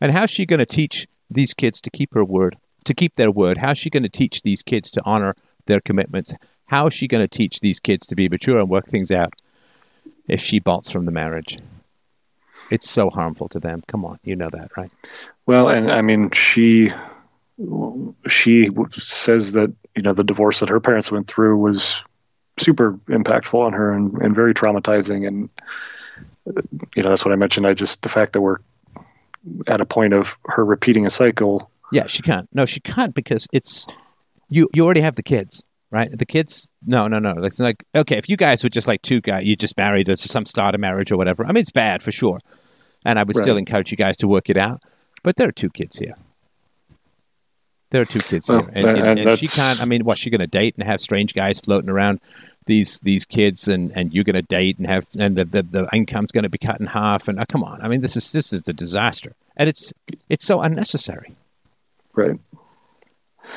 And how's she going to teach these kids to keep her word, to keep their word? How's she going to teach these kids to honor their commitments? How is she going to teach these kids to be mature and work things out if she bolts from the marriage? It's so harmful to them. Come on, you know that, right? Well, and I mean, she she says that you know the divorce that her parents went through was super impactful on her and, and very traumatizing. And you know that's what I mentioned. I just the fact that we're at a point of her repeating a cycle. Yeah, she can't. No, she can't because it's you. You already have the kids, right? The kids. No, no, no. It's like okay, if you guys were just like two guys, you just married or some start a marriage or whatever. I mean, it's bad for sure, and I would still encourage you guys to work it out. But there are two kids here. There are two kids Well, here, and, and- and, and and she can't. I mean, what's she going to date and have strange guys floating around these these kids, and, and you're going to date and have and the, the, the income's going to be cut in half. And oh, come on, I mean, this is this is a disaster, and it's it's so unnecessary. Right.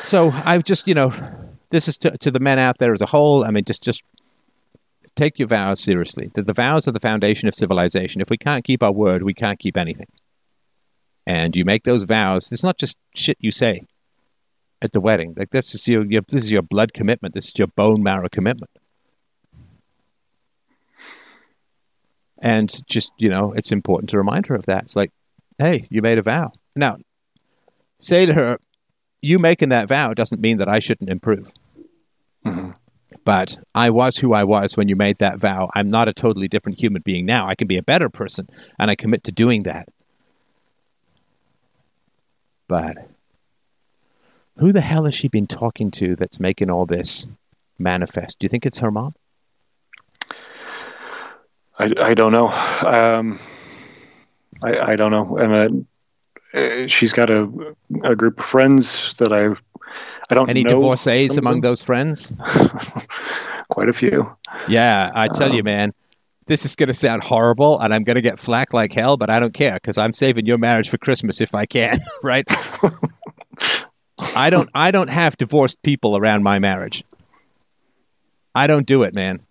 So I've just, you know, this is to, to the men out there as a whole. I mean, just just take your vows seriously. The, the vows are the foundation of civilization. If we can't keep our word, we can't keep anything. And you make those vows. It's not just shit you say at the wedding. Like this is your, your this is your blood commitment. This is your bone marrow commitment. And just, you know, it's important to remind her of that. It's like, hey, you made a vow. Now, say to her, you making that vow doesn't mean that I shouldn't improve. Mhm. But I was who I was when you made that vow. I'm not a totally different human being now. I can be a better person, and I commit to doing that. But who the hell has she been talking to that's making all this manifest? Do you think it's her mom? I, I don't know. Um, I, I don't know. And uh, she's got a, a group of friends that I I don't Any know divorcees some of among those friends? Quite a few. Yeah, I tell you, Um, man, this is going to sound horrible, and I'm going to get flack like hell, but I don't care because I'm saving your marriage for Christmas if I can, right? I don't. I don't have divorced people around my marriage. I don't do it, man.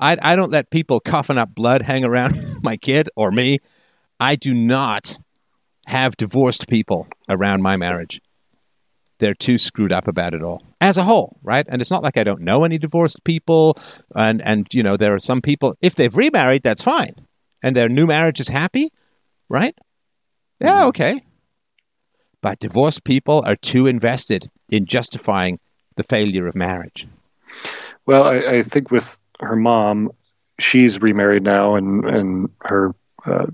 I I don't let people coughing up blood hang around my kid or me. I do not have divorced people around my marriage. They're too screwed up about it all as a whole, right? And it's not like I don't know any divorced people, and and you know there are some people if they've remarried, that's fine, and their new marriage is happy, right? Yeah, Mhm. okay. But divorced people are too invested in justifying the failure of marriage. Well, I, I think with her mom, she's remarried now, and and her uh,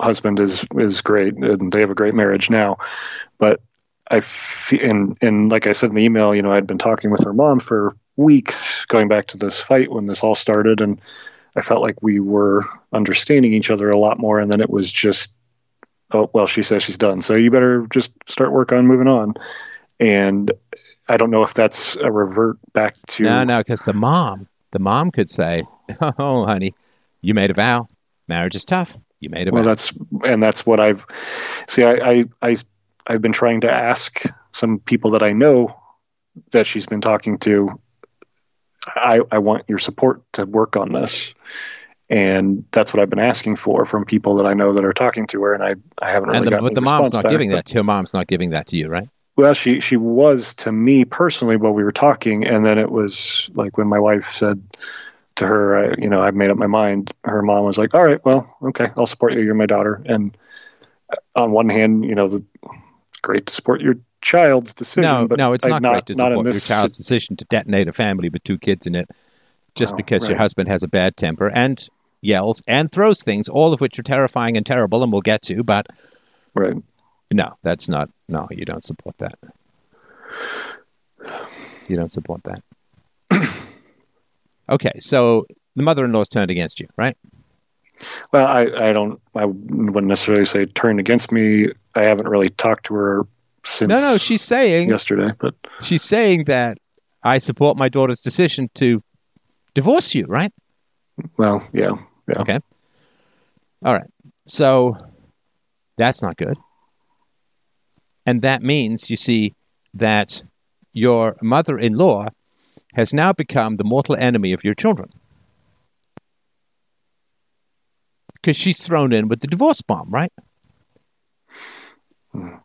husband is is great, and they have a great marriage now. But I fe- and and like I said in the email, you know, I'd been talking with her mom for weeks, going back to this fight when this all started, and I felt like we were understanding each other a lot more, and then it was just, oh well, she says she's done, so you better just start work on moving on, and. I don't know if that's a revert back to No, no, because the mom, the mom could say, "Oh, honey, you made a vow. Marriage is tough. You made a well vow." that's and that's what i've see I, I i i've been trying to ask some people that i know that she's been talking to i i want your support to work on this and that's what i've been asking for from people that i know that are talking to her and i i haven't really and the, gotten but the mom's not back, giving that. Your mom's not giving that to you, right? well she she was to me personally while we were talking and then it was like when my wife said to her I, you know i've made up my mind. Her mom was like all right well okay i'll support you. You're my daughter. And uh, on one hand you know the, it's great to support your child's decision No, but no, it's I- not, great to not support your child's decision to detonate a family with two kids in it, just Oh, because your husband has a bad temper. And yells and throws things, all of which are terrifying and terrible, and we'll get to. But right no, that's not. No, you don't support that. You don't support that. okay, so the mother-in-law's turned against you, right? well i i don't i wouldn't necessarily say turned against me i haven't really talked to her since No, no, she's saying yesterday but she's saying that I support my daughter's decision to divorce you, right? well yeah yeah Okay. All right. So that's not good. And that means, you see, that your mother in law has now become the mortal enemy of your children. Because she's thrown in with the divorce bomb, right? Hmm.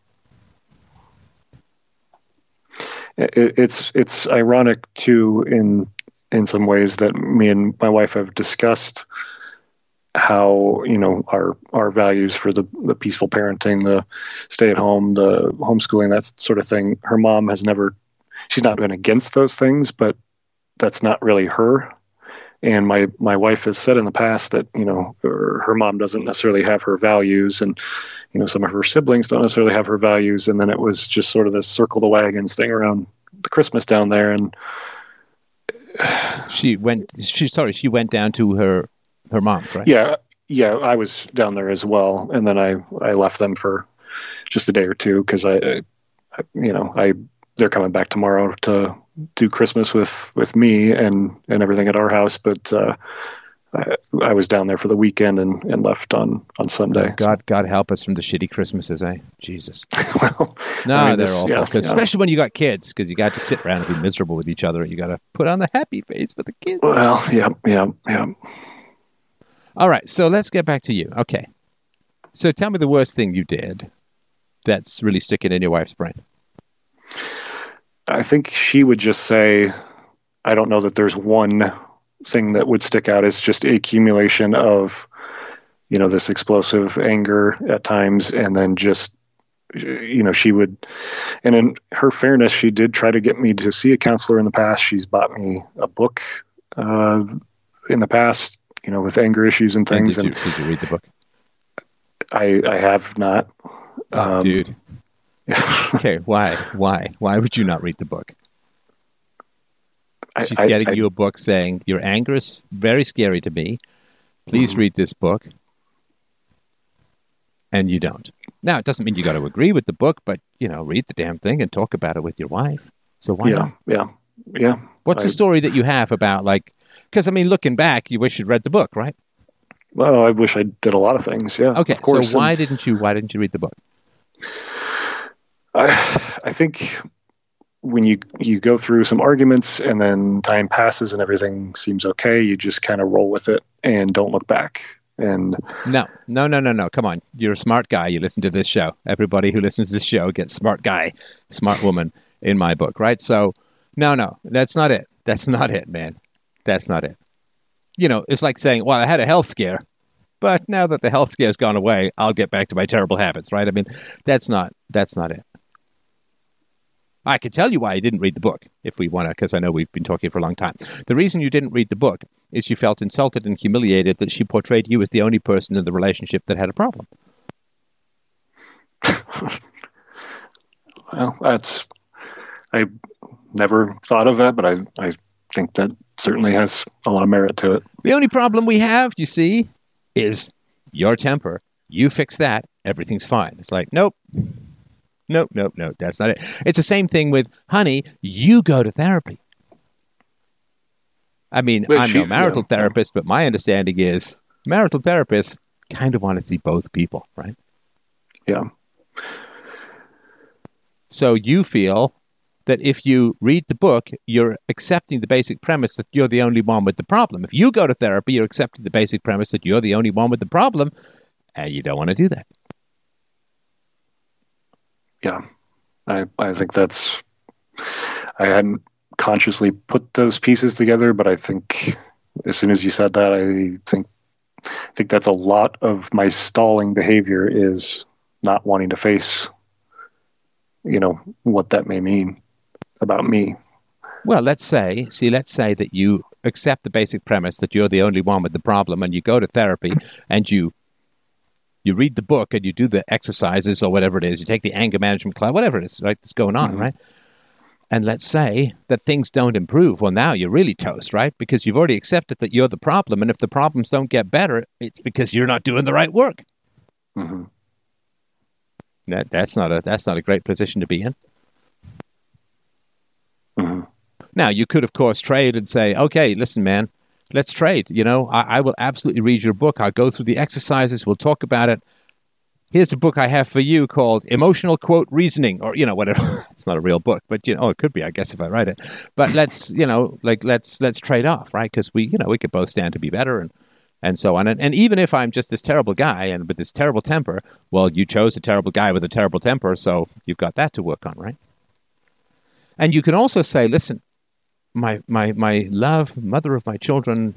it, it's it's ironic too in in some ways that me and my wife have discussed how you know our our values for the the peaceful parenting the stay at home the homeschooling that sort of thing her mom has never she's not been against those things but that's not really her and my my wife has said in the past that you know her, her mom doesn't necessarily have her values and you know some of her siblings don't necessarily have her values and then it was just sort of this circle the wagons thing around the christmas down there and She went. She sorry. She went down to her her mom's, right? yeah yeah i was down there as well and then i i left them for just a day or two because I, I you know i they're coming back tomorrow to do christmas with with me and and everything at our house but uh I, I was down there for the weekend and, and left on on Sunday. God, God help us from the shitty Christmases, eh? Jesus. well, No, I mean, they're this- awful. yeah, yeah. especially when you got kids, because you got to sit around and be miserable with each other. You got to put on the happy face for the kids. well, yeah, yeah, yeah. All right, so let's get back to you. Okay. So tell me the worst thing you did that's really sticking in your wife's brain. I think she would just say, I don't know that there's one thing that would stick out. It's just accumulation of you know, this explosive anger at times, and then just you know she would and in her fairness she did try to get me to see a counselor in the past she's bought me a book uh, in the past you know with anger issues and things and did, you, did you read the book i i have not oh, um, dude okay why why why would you not read the book she's I, getting I, you a book saying your anger is very scary to me please mm-hmm. read this book and you don't. Now, it doesn't mean you got to agree with the book, but you know, read the damn thing and talk about it with your wife. So why yeah, not? Yeah, yeah. What's I, the story that you have about like? Because I mean, looking back, you wish you'd read the book, right? Well, I wish I did a lot of things. Yeah. Okay. So why and, didn't you? Why didn't you read the book? I I think when you you go through some arguments and then time passes and everything seems okay, you just kind of roll with it and don't look back. And no, no, no, no, no. Come on, you're a smart guy. You listen to this show. Everybody who listens to this show gets smart guy, smart woman in my book, right? So, no, no, that's not it. That's not it, man. That's not it. You know, it's like saying, "Well, I had a health scare, but now that the health scare's gone away, I'll get back to my terrible habits." Right? I mean, that's not that's not it. I could tell you why I didn't read the book if we want to, because I know we've been talking for a long time. The reason you didn't read the book is you felt insulted and humiliated that she portrayed you as the only person in the relationship that had a problem. well, that's I never thought of that, but I I think that certainly has a lot of merit to it. The only problem we have, you see, is your temper. You fix that, everything's fine. It's like, nope, nope, nope, nope. That's not it. It's the same thing with, honey, you go to therapy. I mean, but I'm no marital therapist, but my understanding is marital therapists kind of want to see both people, right? Yeah. So you feel that if you read the book, you're accepting the basic premise that you're the only one with the problem. If you go to therapy, you're accepting the basic premise that you're the only one with the problem, and you don't want to do that. Yeah, I I think that's I hadn't consciously put those pieces together, but I think as soon as you said that, I think I think that's a lot of my stalling behavior is not wanting to face, you know, what that may mean about me. Well, let's say, see, let's say that you accept the basic premise that you're the only one with the problem, and you go to therapy and you you read the book and you do the exercises or whatever it is. You take the anger management class, whatever it is, right? That's going on, mm-hmm. right? And let's say that things don't improve. Well, now you're really toast, right? Because you've already accepted that you're the problem, and if the problems don't get better, it's because you're not doing the right work. Mm-hmm. That that's not a that's not a great position to be in. Mm-hmm. Now you could, of course, trade and say, "Okay, listen, man, let's trade. You know, I, I, will absolutely read your book. I'll go through the exercises. We'll talk about it. Here's a book I have for you called Emotional Quote Reasoning, or you know, whatever. it's not a real book, but you know, oh, it could be, I guess, if I write it. But let's, you know, like let's let's trade off, right? Because we, you know, we could both stand to be better, and and so on. And, and even if I'm just this terrible guy and with this terrible temper, well, you chose a terrible guy with a terrible temper, so you've got that to work on, right? And you can also say, listen, my my my love, mother of my children,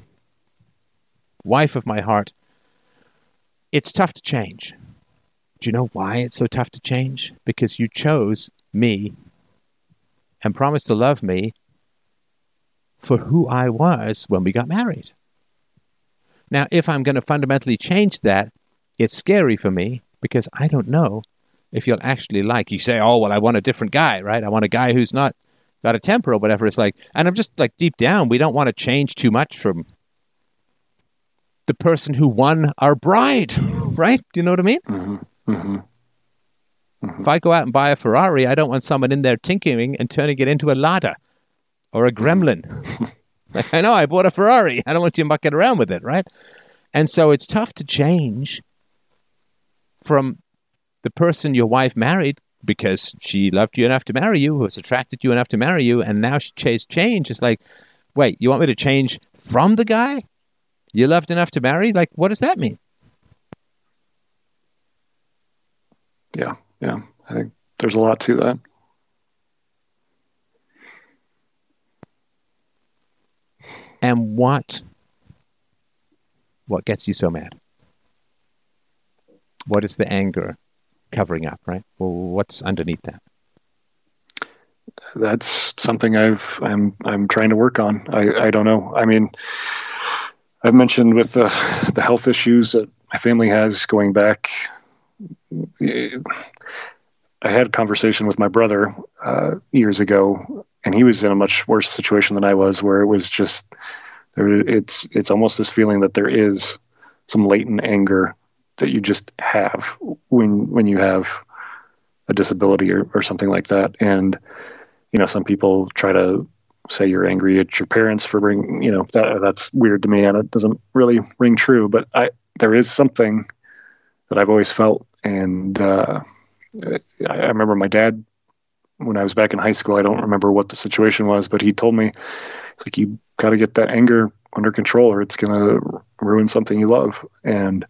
wife of my heart. It's tough to change. Do you know why it's so tough to change? Because you chose me and promised to love me for who I was when we got married. Now, if I'm going to fundamentally change that, it's scary for me because I don't know if you'll actually like. You say, oh, well, I want a different guy, right? I want a guy who's not got a temper or whatever. It's like, and I'm just like deep down, we don't want to change too much from the person who won our bride, right? Do you know what I mean? Mm-hmm. Mm-hmm. Mm-hmm. If I go out and buy a Ferrari, I don't want someone in there tinkering and turning it into a Lada or a Gremlin. like, I know I bought a Ferrari. I don't want you mucking around with it, right? And so it's tough to change from the person your wife married because she loved you enough to marry you, who was attracted to you enough to marry you, and now she chased change. It's like, wait, you want me to change from the guy you loved enough to marry? Like, what does that mean? Yeah, yeah. I think there's a lot to that. And what what gets you so mad? what is the anger covering up, right? Well, what's underneath that? That's something I've I'm I'm trying to work on. I I don't know. I mean, I've mentioned with the the health issues that my family has going back. I had a conversation with my brother uh, years ago, and he was in a much worse situation than I was, where it was just there. It's it's almost this feeling that there is some latent anger that you just have when when you have a disability or, or something like that, and you know some people try to say you're angry at your parents for bringing you know that that's weird to me and it doesn't really ring true but i there is something that i've always felt. And uh, I, I remember my dad when i was back in high school i don't remember what the situation was but he told me it's like you got to get that anger under control or it's going to ruin something you love. And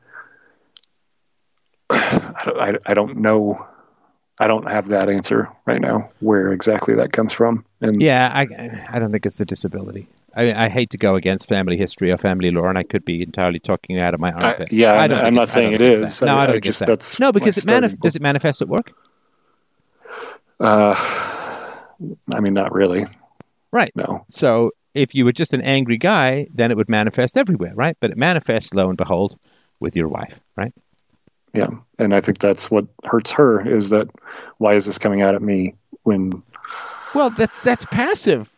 I, I, I don't know I don't have that answer right now where exactly that comes from. And yeah, I I don't think it's a disability. I, I hate to go against family history or family lore, and I could be entirely talking out of my armpit. yeah, I don't I'm not saying it is. No, I, don't I just, that's no because it manif- does it manifest at work? Uh, I mean, not really. Right. No. So if you were just an angry guy, then it would manifest everywhere, right? But it manifests, lo and behold, with your wife, right? Yeah. And i think that's what hurts her is that why is this coming out at me when well that's that's passive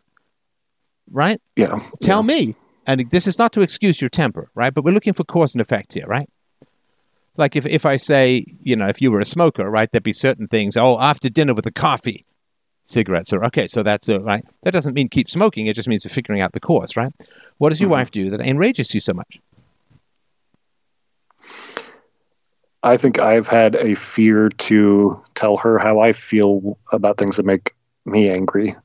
right? Yeah. Tell yeah. me. And this is not to excuse your temper right? But we're looking for cause and effect here right? Like if, if i say you know if you were a smoker right there'd be certain things oh after dinner with a coffee cigarettes or okay so that's a, right? That doesn't mean keep smoking. It just means figuring out the cause right? What does your mm-hmm. wife do that enrages you so much I think I've had a fear to tell her how I feel about things that make me angry.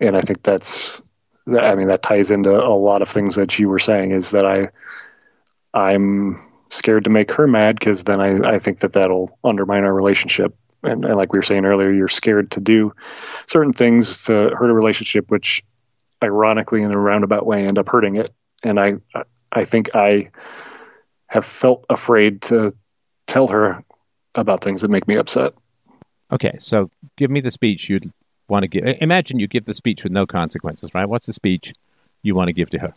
And I think that's I mean that ties into a lot of things that you were saying is that I I'm scared to make her mad because then I, I think that that'll undermine our relationship. And, and like we were saying earlier, you're scared to do certain things to hurt a relationship, which ironically in a roundabout way end up hurting it. And I I think I have felt afraid to tell her about things that make me upset. Okay, so give me the speech you'd want to give. Imagine you give the speech with no consequences, right? What's the speech you want to give to her?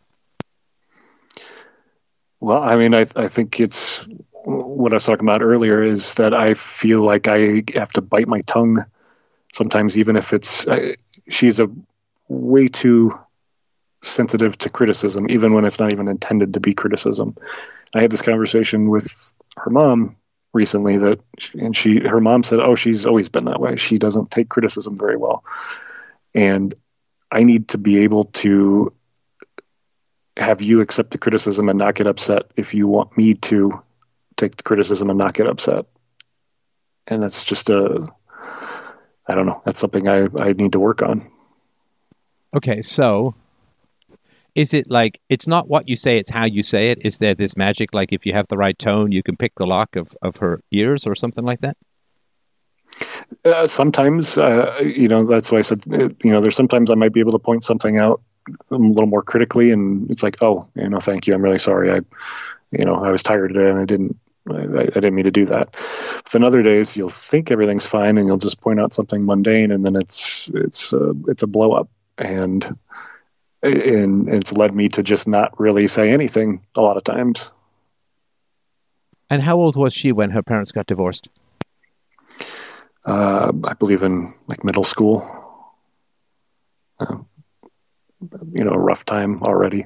Well, I mean, I, I think it's what I was talking about earlier is that I feel like I have to bite my tongue sometimes, even if it's, I, she's a way too sensitive to criticism, even when it's not even intended to be criticism. I had this conversation with her mom recently that, and she, her mom said, "Oh, she's always been that way. She doesn't take criticism very well." And I need to be able to have you accept the criticism and not get upset if you want me to take the criticism and not get upset. And that's just a, I don't know. That's something I, I need to work on. Okay, so is it like it's not what you say it's how you say it. Is there this magic like if you have the right tone you can pick the lock of, of her ears or something like that? Uh, sometimes uh, you know that's why i said uh, you know there's sometimes i might be able to point something out a little more critically and it's like oh you know thank you i'm really sorry i you know i was tired today and i didn't I, I didn't mean to do that. But then other days you'll think everything's fine and you'll just point out something mundane and then it's it's uh, it's a blow up. And and it's led me to just not really say anything a lot of times. And how old was she when her parents got divorced? Uh, I believe in like middle school. Uh, you know, a rough time already.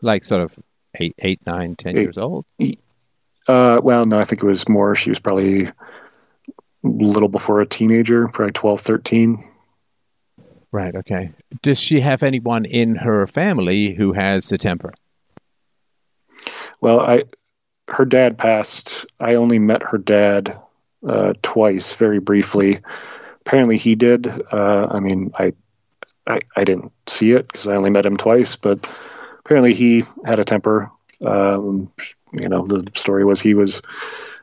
Like sort of eight, eight, nine, ten eight, years old. Uh, well, no, I think it was more. She was probably a little before a teenager, probably 12, 13. Right. Okay. Does she have anyone in her family who has a temper? Well, I, her dad passed. I only met her dad uh, twice, very briefly. Apparently, he did. Uh, I mean, I, I, I didn't see it because I only met him twice. But apparently, he had a temper. Um, you know, the story was he was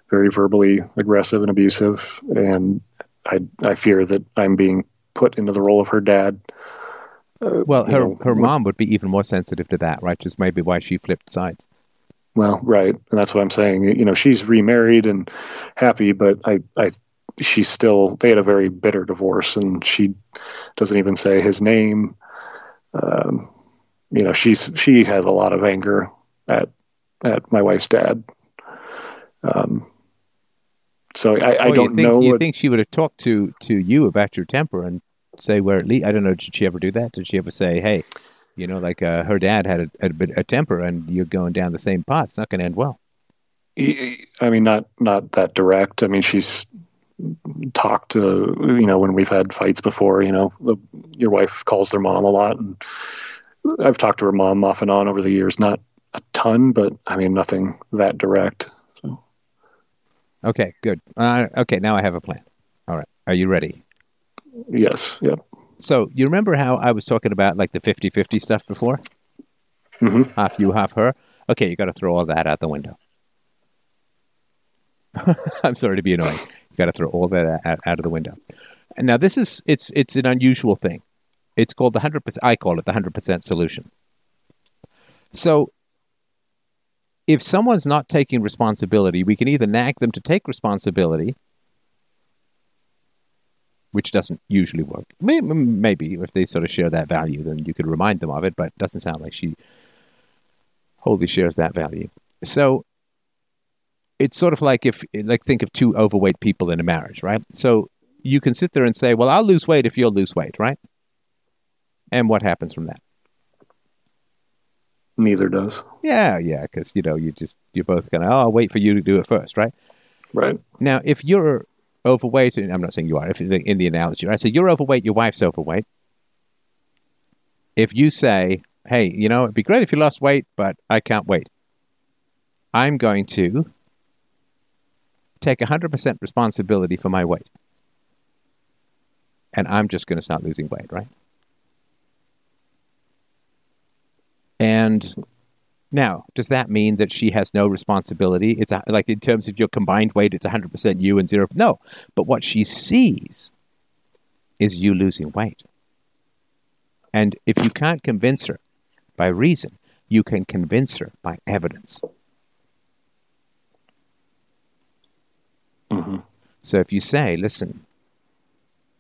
very verbally aggressive and abusive, and I, I fear that I'm being put into the role of her dad. Uh, well, her know, her mom would be even more sensitive to that, right? Just maybe why she flipped sides. Well, right, and that's what I'm saying. You know, she's remarried and happy, but I, I, she's still. They had a very bitter divorce, and she doesn't even say his name. Um, you know, she's she has a lot of anger at at my wife's dad. Um, so I, I don't you think, know. You what- think she would have talked to to you about your temper and say where it leads? I don't know. Did she ever do that? Did she ever say, "Hey, you know, like uh, her dad had a, a bit a temper, and you're going down the same path. It's not going to end well." I mean, not not that direct. I mean, she's talked to you know when we've had fights before. You know, the, your wife calls their mom a lot, and I've talked to her mom off and on over the years. Not a ton, but I mean, nothing that direct. So Okay, good. Uh, okay, now I have a plan. All right, are you ready? Yes, yep. So you remember how I was talking about like the 50-50 stuff before? hmm Half you, half her. Okay, you got to throw all that out the window. I'm sorry to be annoying. You got to throw all that out, out of the window. And now this is it's it's an unusual thing. It's called the hundred percent. I call it the hundred percent solution. So, if someone's not taking responsibility, we can either nag them to take responsibility, which doesn't usually work. Maybe if they sort of share that value, then you could remind them of it. But it doesn't sound like she wholly shares that value. So it's sort of like if like think of two overweight people in a marriage, right? So you can sit there and say, "Well, I'll lose weight if you'll lose weight," right? And what happens from that? Neither does. Yeah, yeah, because you know you just you're both gonna, oh, I'll wait for you to do it first, right? Right. Now, if you're overweight, and I'm not saying you are, if in the analogy, right? So you're overweight, your wife's overweight. If you say, "Hey, you know, it'd be great if you lost weight, but I can't wait," I'm going to take 100% responsibility for my weight, and I'm just going to start losing weight, right? And now, does that mean that she has no responsibility? It's a, like in terms of your combined weight, it's 100% you and zero. No, but what she sees is you losing weight. And if you can't convince her by reason, you can convince her by evidence. hmm So if you say, listen,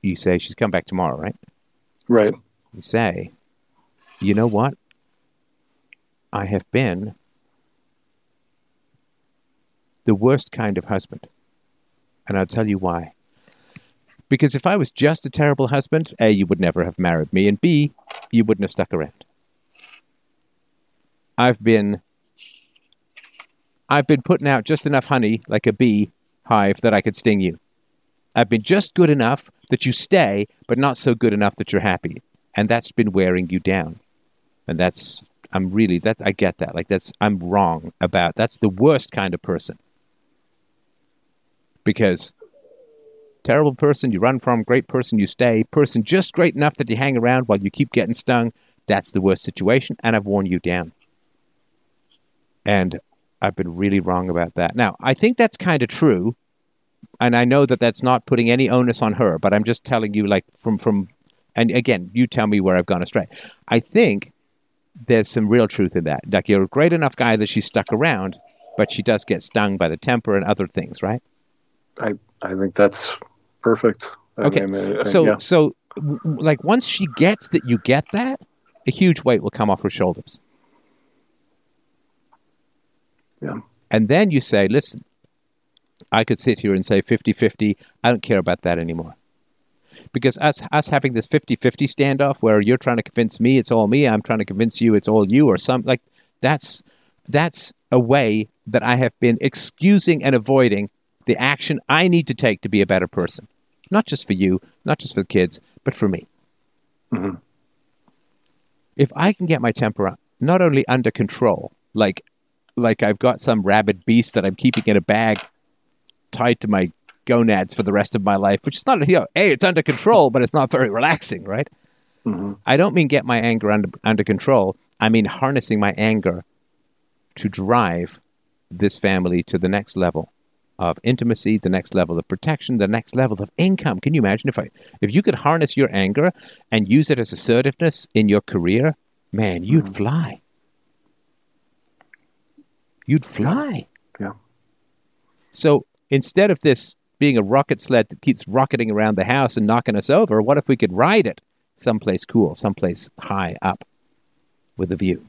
you say she's come back tomorrow, right? Right. You say, you know what? I have been the worst kind of husband. And I'll tell you why. Because if I was just a terrible husband, A, you would never have married me, and B, you wouldn't have stuck around. I've been I've been putting out just enough honey, like a bee hive, that I could sting you. I've been just good enough that you stay, but not so good enough that you're happy. And that's been wearing you down. And that's I'm really that I get that. Like that's I'm wrong about that's the worst kind of person. Because terrible person you run from, great person you stay, person just great enough that you hang around while you keep getting stung, that's the worst situation and I've worn you down. And I've been really wrong about that. Now, I think that's kind of true, and I know that that's not putting any onus on her, but I'm just telling you, like from from, and again, you tell me where I've gone astray. I think there's some real truth in that. Like you're a great enough guy that she's stuck around, but she does get stung by the temper and other things, right? I I think that's perfect. I Okay. mean, I- So, yeah. so like once she gets that you get that, a huge weight will come off her shoulders. Yeah. And then you say, listen, I could sit here and say 50 50. I don't care about that anymore. Because us, us having this 50 50 standoff where you're trying to convince me it's all me, I'm trying to convince you it's all you, or some like that's that's a way that I have been excusing and avoiding the action I need to take to be a better person. Not just for you, not just for the kids, but for me. Mhm. If I can get my temper not only under control, like like I've got some rabid beast that I'm keeping in a bag tied to my gonads for the rest of my life, which is not, you know, hey, it's under control, but it's not very relaxing, right? Mhm. I don't mean get my anger under, under control. I mean harnessing my anger to drive this family to the next level of intimacy, the next level of protection, the next level of income. Can you imagine if I if you could harness your anger and use it as assertiveness in your career, man, you'd fly. You'd fly. Yeah. So instead of this being a rocket sled that keeps rocketing around the house and knocking us over, what if we could ride it someplace cool, someplace high up with a view?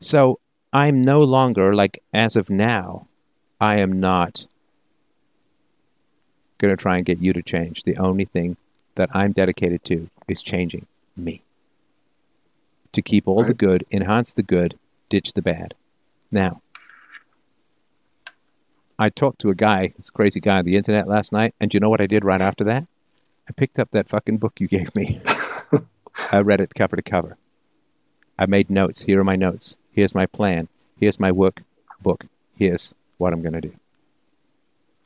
So I'm no longer, like as of now, I am not going to try and get you to change. The only thing that I'm dedicated to is changing me. To keep all right. the good, enhance the good, ditch the bad. Now, I talked to a guy, this crazy guy on the internet last night, and you know what I did right after that? I picked up that fucking book you gave me. I read it cover to cover. I made notes. Here are my notes. Here's my plan. Here's my work book. Here's what I'm going to do.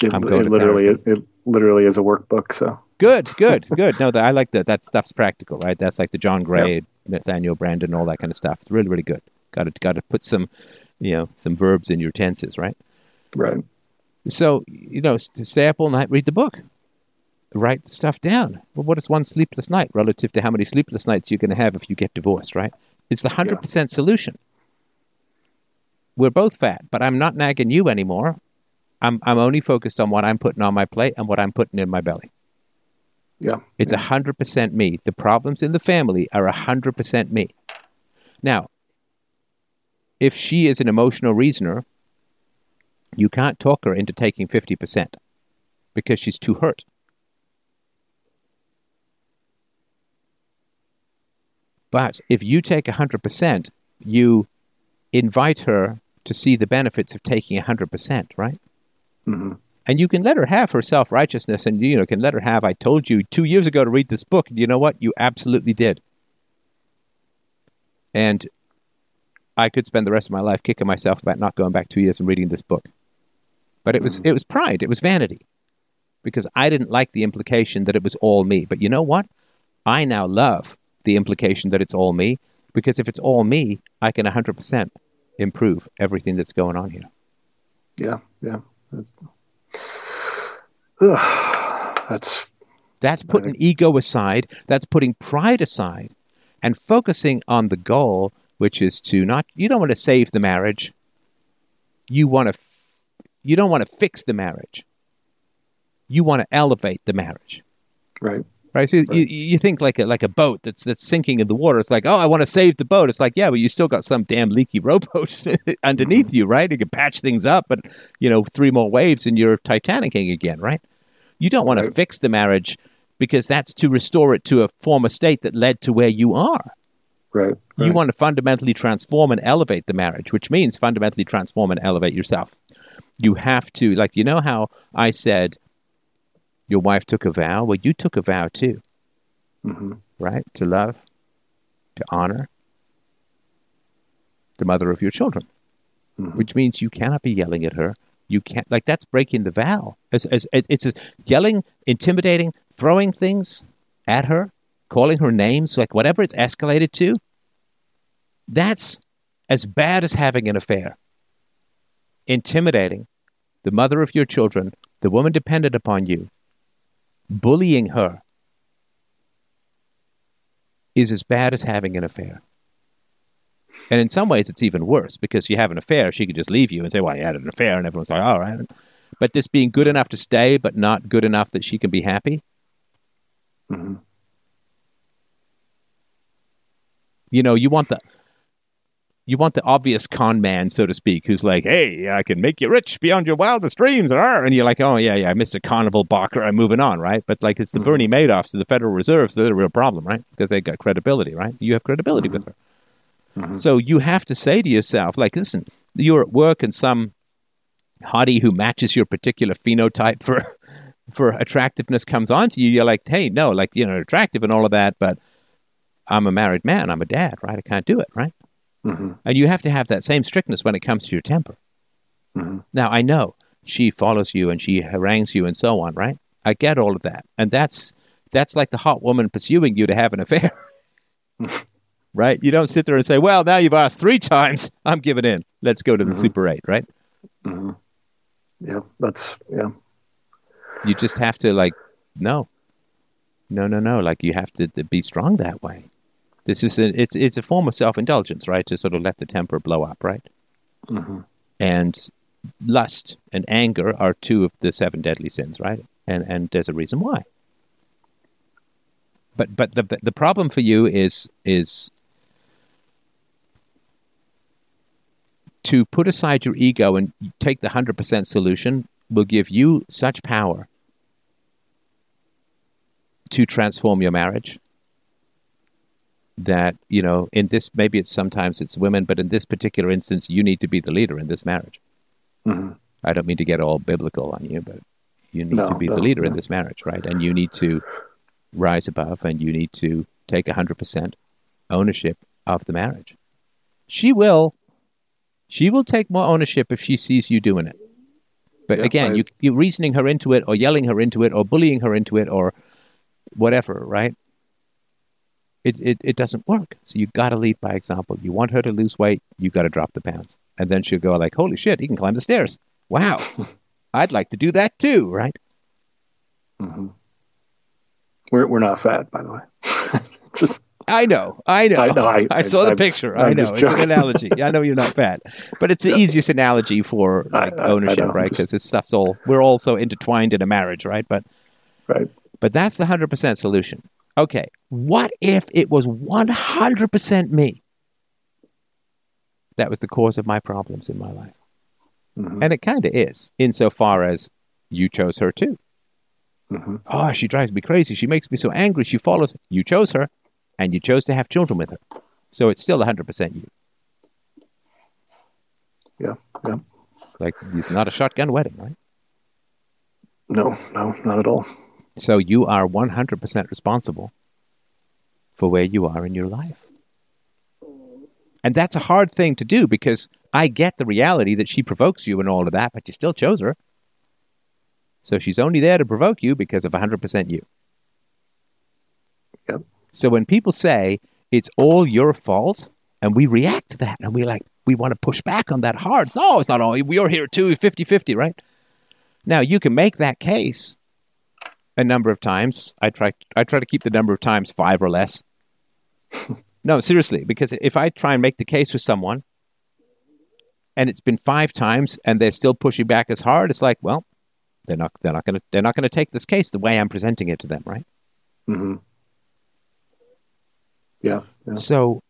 It, I'm going it literally, it, it, literally is a workbook. So good, good, good. No, that I like that. That stuff's practical, right? That's like the John Gray, yep. Nathaniel Branden, all that kind of stuff. It's really, really good. Got to, got to put some, you know, some verbs in your tenses, right? Right. So, you know, to stay up all night, read the book, write the stuff down. Well, what is one sleepless night relative to how many sleepless nights you're going to have if you get divorced, right? It's the 100% yeah. solution. We're both fat, but I'm not nagging you anymore. I'm, I'm only focused on what I'm putting on my plate and what I'm putting in my belly. Yeah. It's a 100% me. The problems in the family are a 100% me. Now, if she is an emotional reasoner, you can't talk her into taking 50% because she's too hurt. But if you take 100%, you invite her to see the benefits of taking 100%, right? Mm-hmm. And you can let her have her self righteousness and, you know, can let her have, I told you two years ago to read this book. And you know what? You absolutely did. And I could spend the rest of my life kicking myself about not going back two years and reading this book. But it was mm. it was pride, it was vanity. Because I didn't like the implication that it was all me. But you know what? I now love the implication that it's all me because if it's all me, I can 100% improve everything that's going on here. Yeah, yeah. That's uh, that's that's putting ego aside, that's putting pride aside and focusing on the goal which is to not you don't want to save the marriage. You want to you don't want to fix the marriage. You want to elevate the marriage. Right. Right. So right. you you think like a like a boat that's that's sinking in the water. It's like, oh, I want to save the boat. It's like, yeah, but you still got some damn leaky rowboat underneath mm-hmm. you, right? You can patch things up, but you know, three more waves and you're Titanicing again, right? You don't want right. to fix the marriage because that's to restore it to a former state that led to where you are. Right, right. You want to fundamentally transform and elevate the marriage, which means fundamentally transform and elevate yourself you have to like you know how I said your wife took a vow. Well, you took a vow too, mm-hmm. right? To love, to honor the mother of your children, mm-hmm. which means you cannot be yelling at her. You can't like that's breaking the vow. As, as it's as yelling, intimidating, throwing things at her, calling her names, like whatever it's escalated to. That's as bad as having an affair intimidating the mother of your children, the woman dependent upon you, bullying her is as bad as having an affair. And in some ways, it's even worse because you have an affair, she could just leave you and say, Well, you had an affair, and everyone's like, All right. But this being good enough to stay, but not good enough that she can be happy. Mm-hmm. You know, you want the you want the obvious con man, so to speak, who's like, "Hey, I can make you rich beyond your wildest dreams," and you're like, "Oh yeah, yeah, Mr. Carnival Barker, I'm moving on, right?" But like, it's the mm-hmm. Bernie Madoffs of the Federal Reserve, so they're the real problem, right? Because they've got credibility, right? You have credibility mm-hmm. with her, mm-hmm. so you have to say to yourself, like, listen, you're at work and some hottie who matches your particular phenotype for for attractiveness comes on to you, you're like, "Hey, no, like you know, attractive and all of that, but." I'm a married man. I'm a dad, right? I can't do it, right? Mm-hmm. And you have to have that same strictness when it comes to your temper. Mm-hmm. Now, I know she follows you and she harangues you and so on, right? I get all of that. And that's that's like the hot woman pursuing you to have an affair. right? You don't sit there and say, "Well, now you've asked 3 times, I'm giving in. Let's go to the mm-hmm. Super 8," right? Mm-hmm. Yeah, that's yeah. You just have to like no. No, no, no, like you have to, to be strong that way. This is a, it's it's a form of self indulgence, right? To sort of let the temper blow up, right? hmm and lust and anger are two of the seven deadly sins, right? And and there's a reason why. But but the the problem for you is is to put aside your ego and take the hundred percent solution will give you such power to transform your marriage that you know in this maybe it's sometimes it's women but in this particular instance you need to be the leader in this marriage. Hmm i don't mean to get all biblical on you but you need No, to be the no, leader in this marriage right? And you need to rise above and you need to take 100% ownership of the marriage. She will she will take more ownership if she sees you doing it. But Yeah, again I- you you reasoning her into it or yelling her into it or bullying her into it or whatever right it, it, it doesn't work. So you got to lead by example. You want her to lose weight, you got to drop the pounds. And then she'll go like, holy shit, he can climb the stairs. Wow. I'd like to do that too, right? Mm-hmm. We're we're not fat, by the way. Just I know. I know. I know, I- saw the I'm- picture. I'm I know. It's an analogy. I know you're not fat. But it's the easiest analogy for like I- I ownership, right? Because this stuff's all, we're all so intertwined in a marriage, right? But right. But that's the 100% solution. Okay, what if it was 100% me? That was the cause of my problems in my life. hmm And it kind of is, insofar as you chose her too. hmm Oh, she drives me crazy. She makes me so angry. She follows. You chose her, and you chose to have children with her. So it's still 100% you. Yeah. Yeah. Like, it's not a shotgun wedding, right? No, no, not at all. So you are 100% responsible for where you are in your life. And that's a hard thing to do because I get the reality that she provokes you and all of that, but you still chose her. So she's only there to provoke you because of 100% you. Yep. So when people say it's all your fault and we react to that and we like, we want to push back on that hard. No, it's not all. We're here too, 50 50, right? Now you can make that case a number of times. I try I try to keep the number of times five or less. no, seriously, because if I try and make the case with someone and it's been five times and they're still pushing back as hard, it's like, well, they're not they're not gonna they're not gonna take this case the way I'm presenting it to them, right? Mm-hmm. Yeah. yeah. So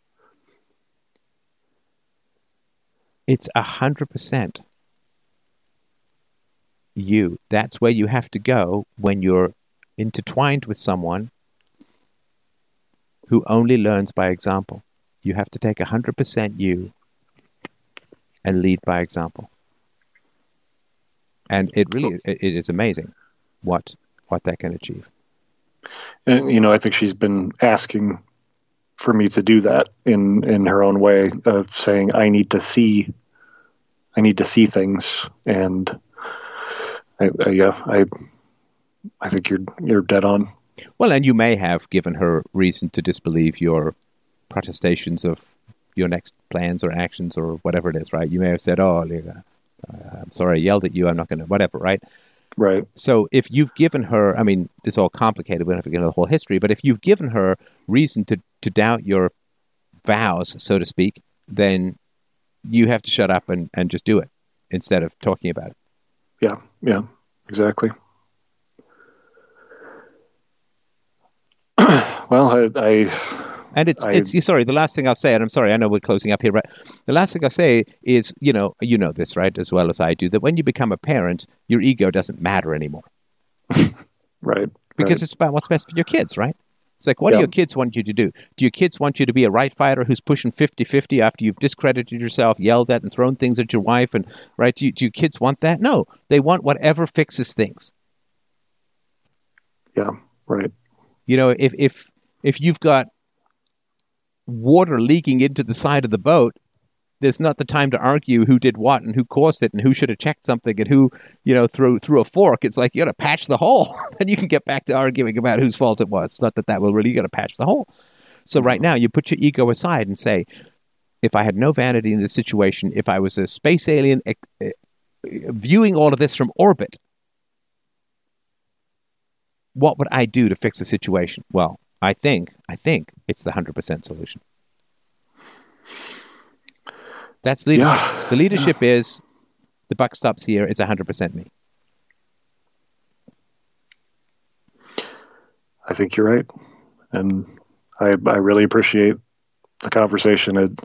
it's a hundred percent you. That's where you have to go when you're intertwined with someone who only learns by example. You have to take a hundred percent you and lead by example. And it really it, it is amazing what what that can achieve. And you know, I think she's been asking for me to do that in in her own way of saying I need to see I need to see things and I, I yeah, I I think you're you're dead on. Well, and you may have given her reason to disbelieve your protestations of your next plans or actions or whatever it is, right? You may have said, "Oh, uh, I'm sorry, I yelled at you. I'm not going to whatever," right? Right. So if you've given her, I mean, it's all complicated. We don't have to get into the whole history, but if you've given her reason to to doubt your vows, so to speak, then you have to shut up and, and just do it instead of talking about it. Yeah. Yeah. Exactly. Well, I, I And it's I- it's sorry. The last thing I'll say, and I'm sorry, I know we're closing up here, but the last thing I'll say is, you know, you know this right as well as I do, that when you become a parent, your ego doesn't matter anymore right because right. it's about what's best for your kids, right? It's like, what do your kids want you to do? Do your kids want you to be a right fighter who's pushing 50-50 after you've discredited yourself, yelled at, and thrown things at your wife? And right, do, you, do your kids want that? No, they want whatever fixes things. yeah right You know, if if if you've got water leaking into the side of the boat, there's not the time to argue who did what and who caused it and who should have checked something and who, you know, threw threw a fork. It's like you got to patch the hole, then you can get back to arguing about whose fault it was. Not that that will really. You got to patch the hole. So right now, you put your ego aside and say, if I had no vanity in this situation, if I was a space alien eh, eh, viewing all of this from orbit, what would I do to fix the situation? Well, I think I think it's the hundred percent solution. That's leadership. Yeah. The leadership is the buck stops here. It's 100% me. I think you're right, and I I really appreciate the conversation. It,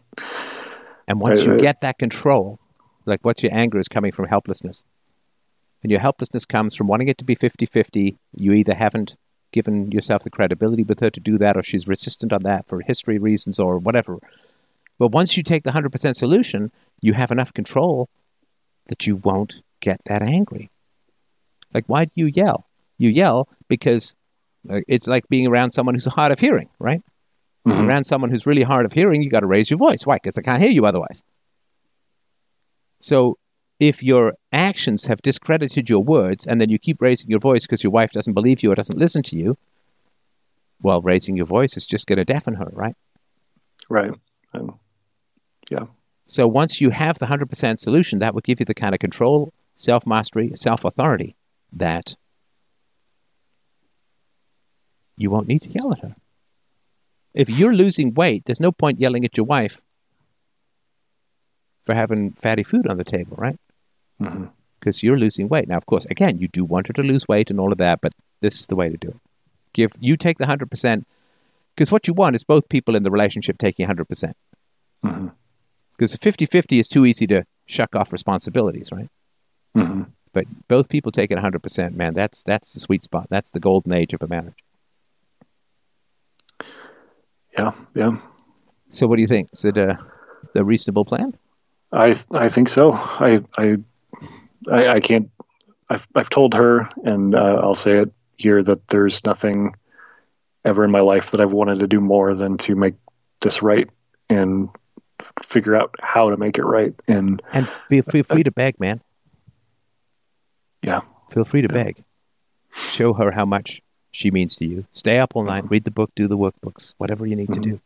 And once I- you I- get that control, like what's your anger is coming from helplessness. And your helplessness comes from wanting it to be 50 50. You either haven't given yourself the credibility with her to do that, or she's resistant on that for history reasons or whatever. But once you take the 100% solution, you have enough control that you won't get that angry. Like, why do you yell? You yell because uh, it's like being around someone who's hard of hearing, right? Mhm. around someone who's really hard of hearing, you got to raise your voice. Why? Because I can't hear you otherwise. So if your actions have discredited your words and then you keep raising your voice because your wife doesn't believe you or doesn't listen to you, well, raising your voice is just going to deafen her, right? right, and yeah, So once you have the 100% solution, that will give you the kind of control, self mastery, self authority that you won't need to yell at her. If you're losing weight, there's no point yelling at your wife for having fatty food on the table, right? Because you're losing weight. Now, of course, again, you do want her to lose weight and all of that, but this is the way to do it. Give you take the 100%, because what you want is both people in the relationship taking 100%. Mhm. Because 50 50 is too easy to shuck off responsibilities, right? Mhm. But both people take it 100%, man. That's that's the sweet spot. That's the golden age of a marriage. yeah, yeah. So, what do you think? Is it a, a reasonable plan? I I think so. I I I, I can't. I've I've told her, and uh, I'll say it here that there's nothing ever in my life that I've wanted to do more than to make this right and f- figure out how to make it right. And And feel, feel free to beg, man. yeah, Feel free to beg. Show her how much she means to you. Stay up all night, read the book, do the workbooks, whatever you need to do.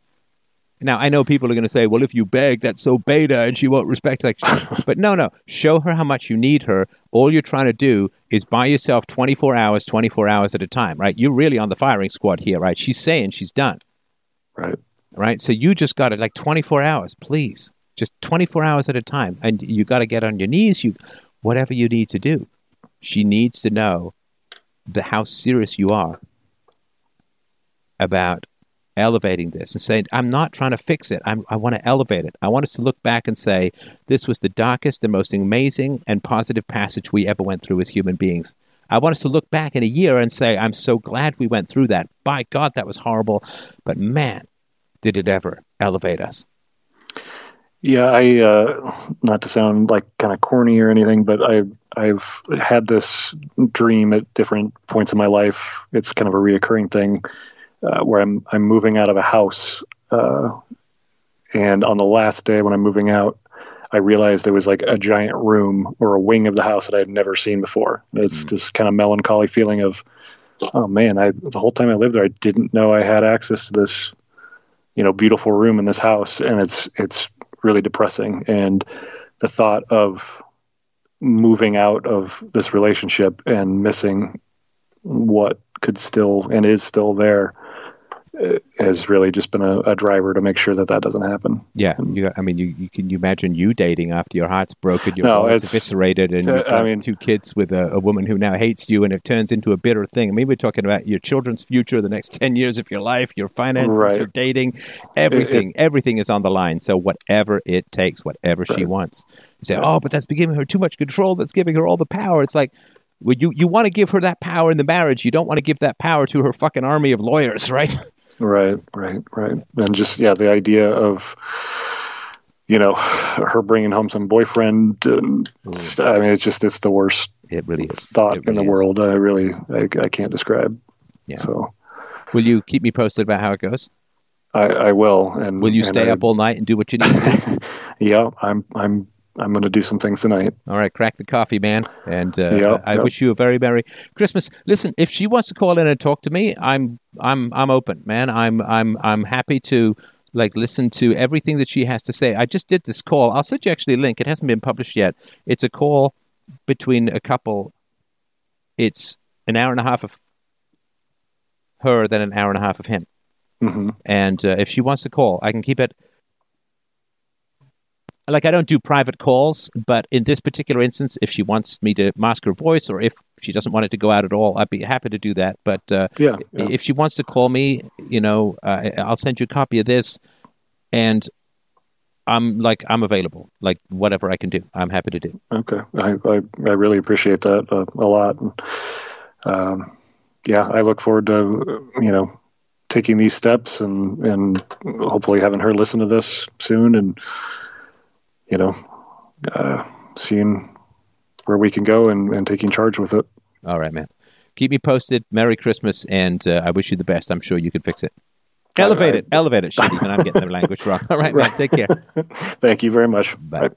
Now, I know people are going to say, well, if you beg, that's so beta and she won't respect. Like, but no, no. Show her how much you need her. All you're trying to do is buy yourself 24 hours, 24 hours at a time, right? You're really on the firing squad here, right? She's saying she's done, right. right? So you just got it like 24 hours, please. Just 24 hours at a time. And you got to get on your knees, you, whatever you need to do. She needs to know the how serious you are about elevating this and saying, I'm not trying to fix it. I'm, I want to elevate it. I want us to look back and say, this was the darkest and most amazing and positive passage we ever went through as human beings. I want us to look back in a year and say, I'm so glad we went through that. By God, that was horrible. But man, did it ever elevate us. Yeah, I uh, not to sound like kind of corny or anything, but I I've had this dream at different points in my life. It's kind of a reoccurring thing uh, where I'm I'm moving out of a house, uh, and on the last day when I'm moving out, I realized there was like a giant room or a wing of the house that I had never seen before. It's this kind of melancholy feeling of, oh man, I the whole time I lived there, I didn't know I had access to this, you know, beautiful room in this house, and it's it's really depressing. And the thought of moving out of this relationship and missing what could still and is still there has really just been a, a driver to make sure that that doesn't happen. Yeah, you, I mean, you, you can you imagine you dating after your heart's broken, your No, wallet's eviscerated, and uh, you've I mean- two kids with a, a woman who now hates you, and it turns into a bitter thing. I mean, we're talking about your children's future, the next ten years of your life, your finances, Right. your dating, everything. everything is on the line. So whatever it takes, whatever she wants. You say, oh, but that's giving her too much control. That's giving her all the power. It's like. Well, you, you want to give her that power in the marriage. You don't want to give that power to her fucking army of lawyers, right? Right, right, right. And just yeah, the idea of you know her bringing home some boyfriend. And, hmm. I mean, it's just it's the worst It really is. thought It in the is. world. I really I, I can't describe. Yeah. So Will you keep me posted about how it goes? I, I will. And Will you stay I- up all night and do what you need yeah, I'm I'm I'm going to do some things tonight. All right, crack the coffee, man. And uh, Yep, I yep. wish you a very merry Christmas. Listen, if she wants to call in and talk to me, I'm I'm I'm open, man. I'm I'm I'm happy to like listen to everything that she has to say. I just did this call. I'll send you actually a link. It hasn't been published yet. It's a call between a couple. It's an hour and a half of her, then an hour and a half of him. hmm And uh, if she wants to call, I can keep it like I don't do private calls, but in this particular instance, if she wants me to mask her voice, or if she doesn't want it to go out at all, I'd be happy to do that. But uh, yeah, yeah, if she wants to call me, you know, uh, I'll send you a copy of this, and I'm like I'm available. Like whatever I can do, I'm happy to do. Okay, I I, I really appreciate that uh, a lot. Um, yeah, I look forward to you know taking these steps and and hopefully having her listen to this soon and you know uh, seeing where we can go and, and taking charge with it. All right, man. Keep me posted. Merry Christmas, and uh, I wish you the best. I'm sure you can fix it. Elevate it, elevate it. Shit, even I'm getting the language wrong. All right, man. Take care. Thank you very much. Bye. Bye.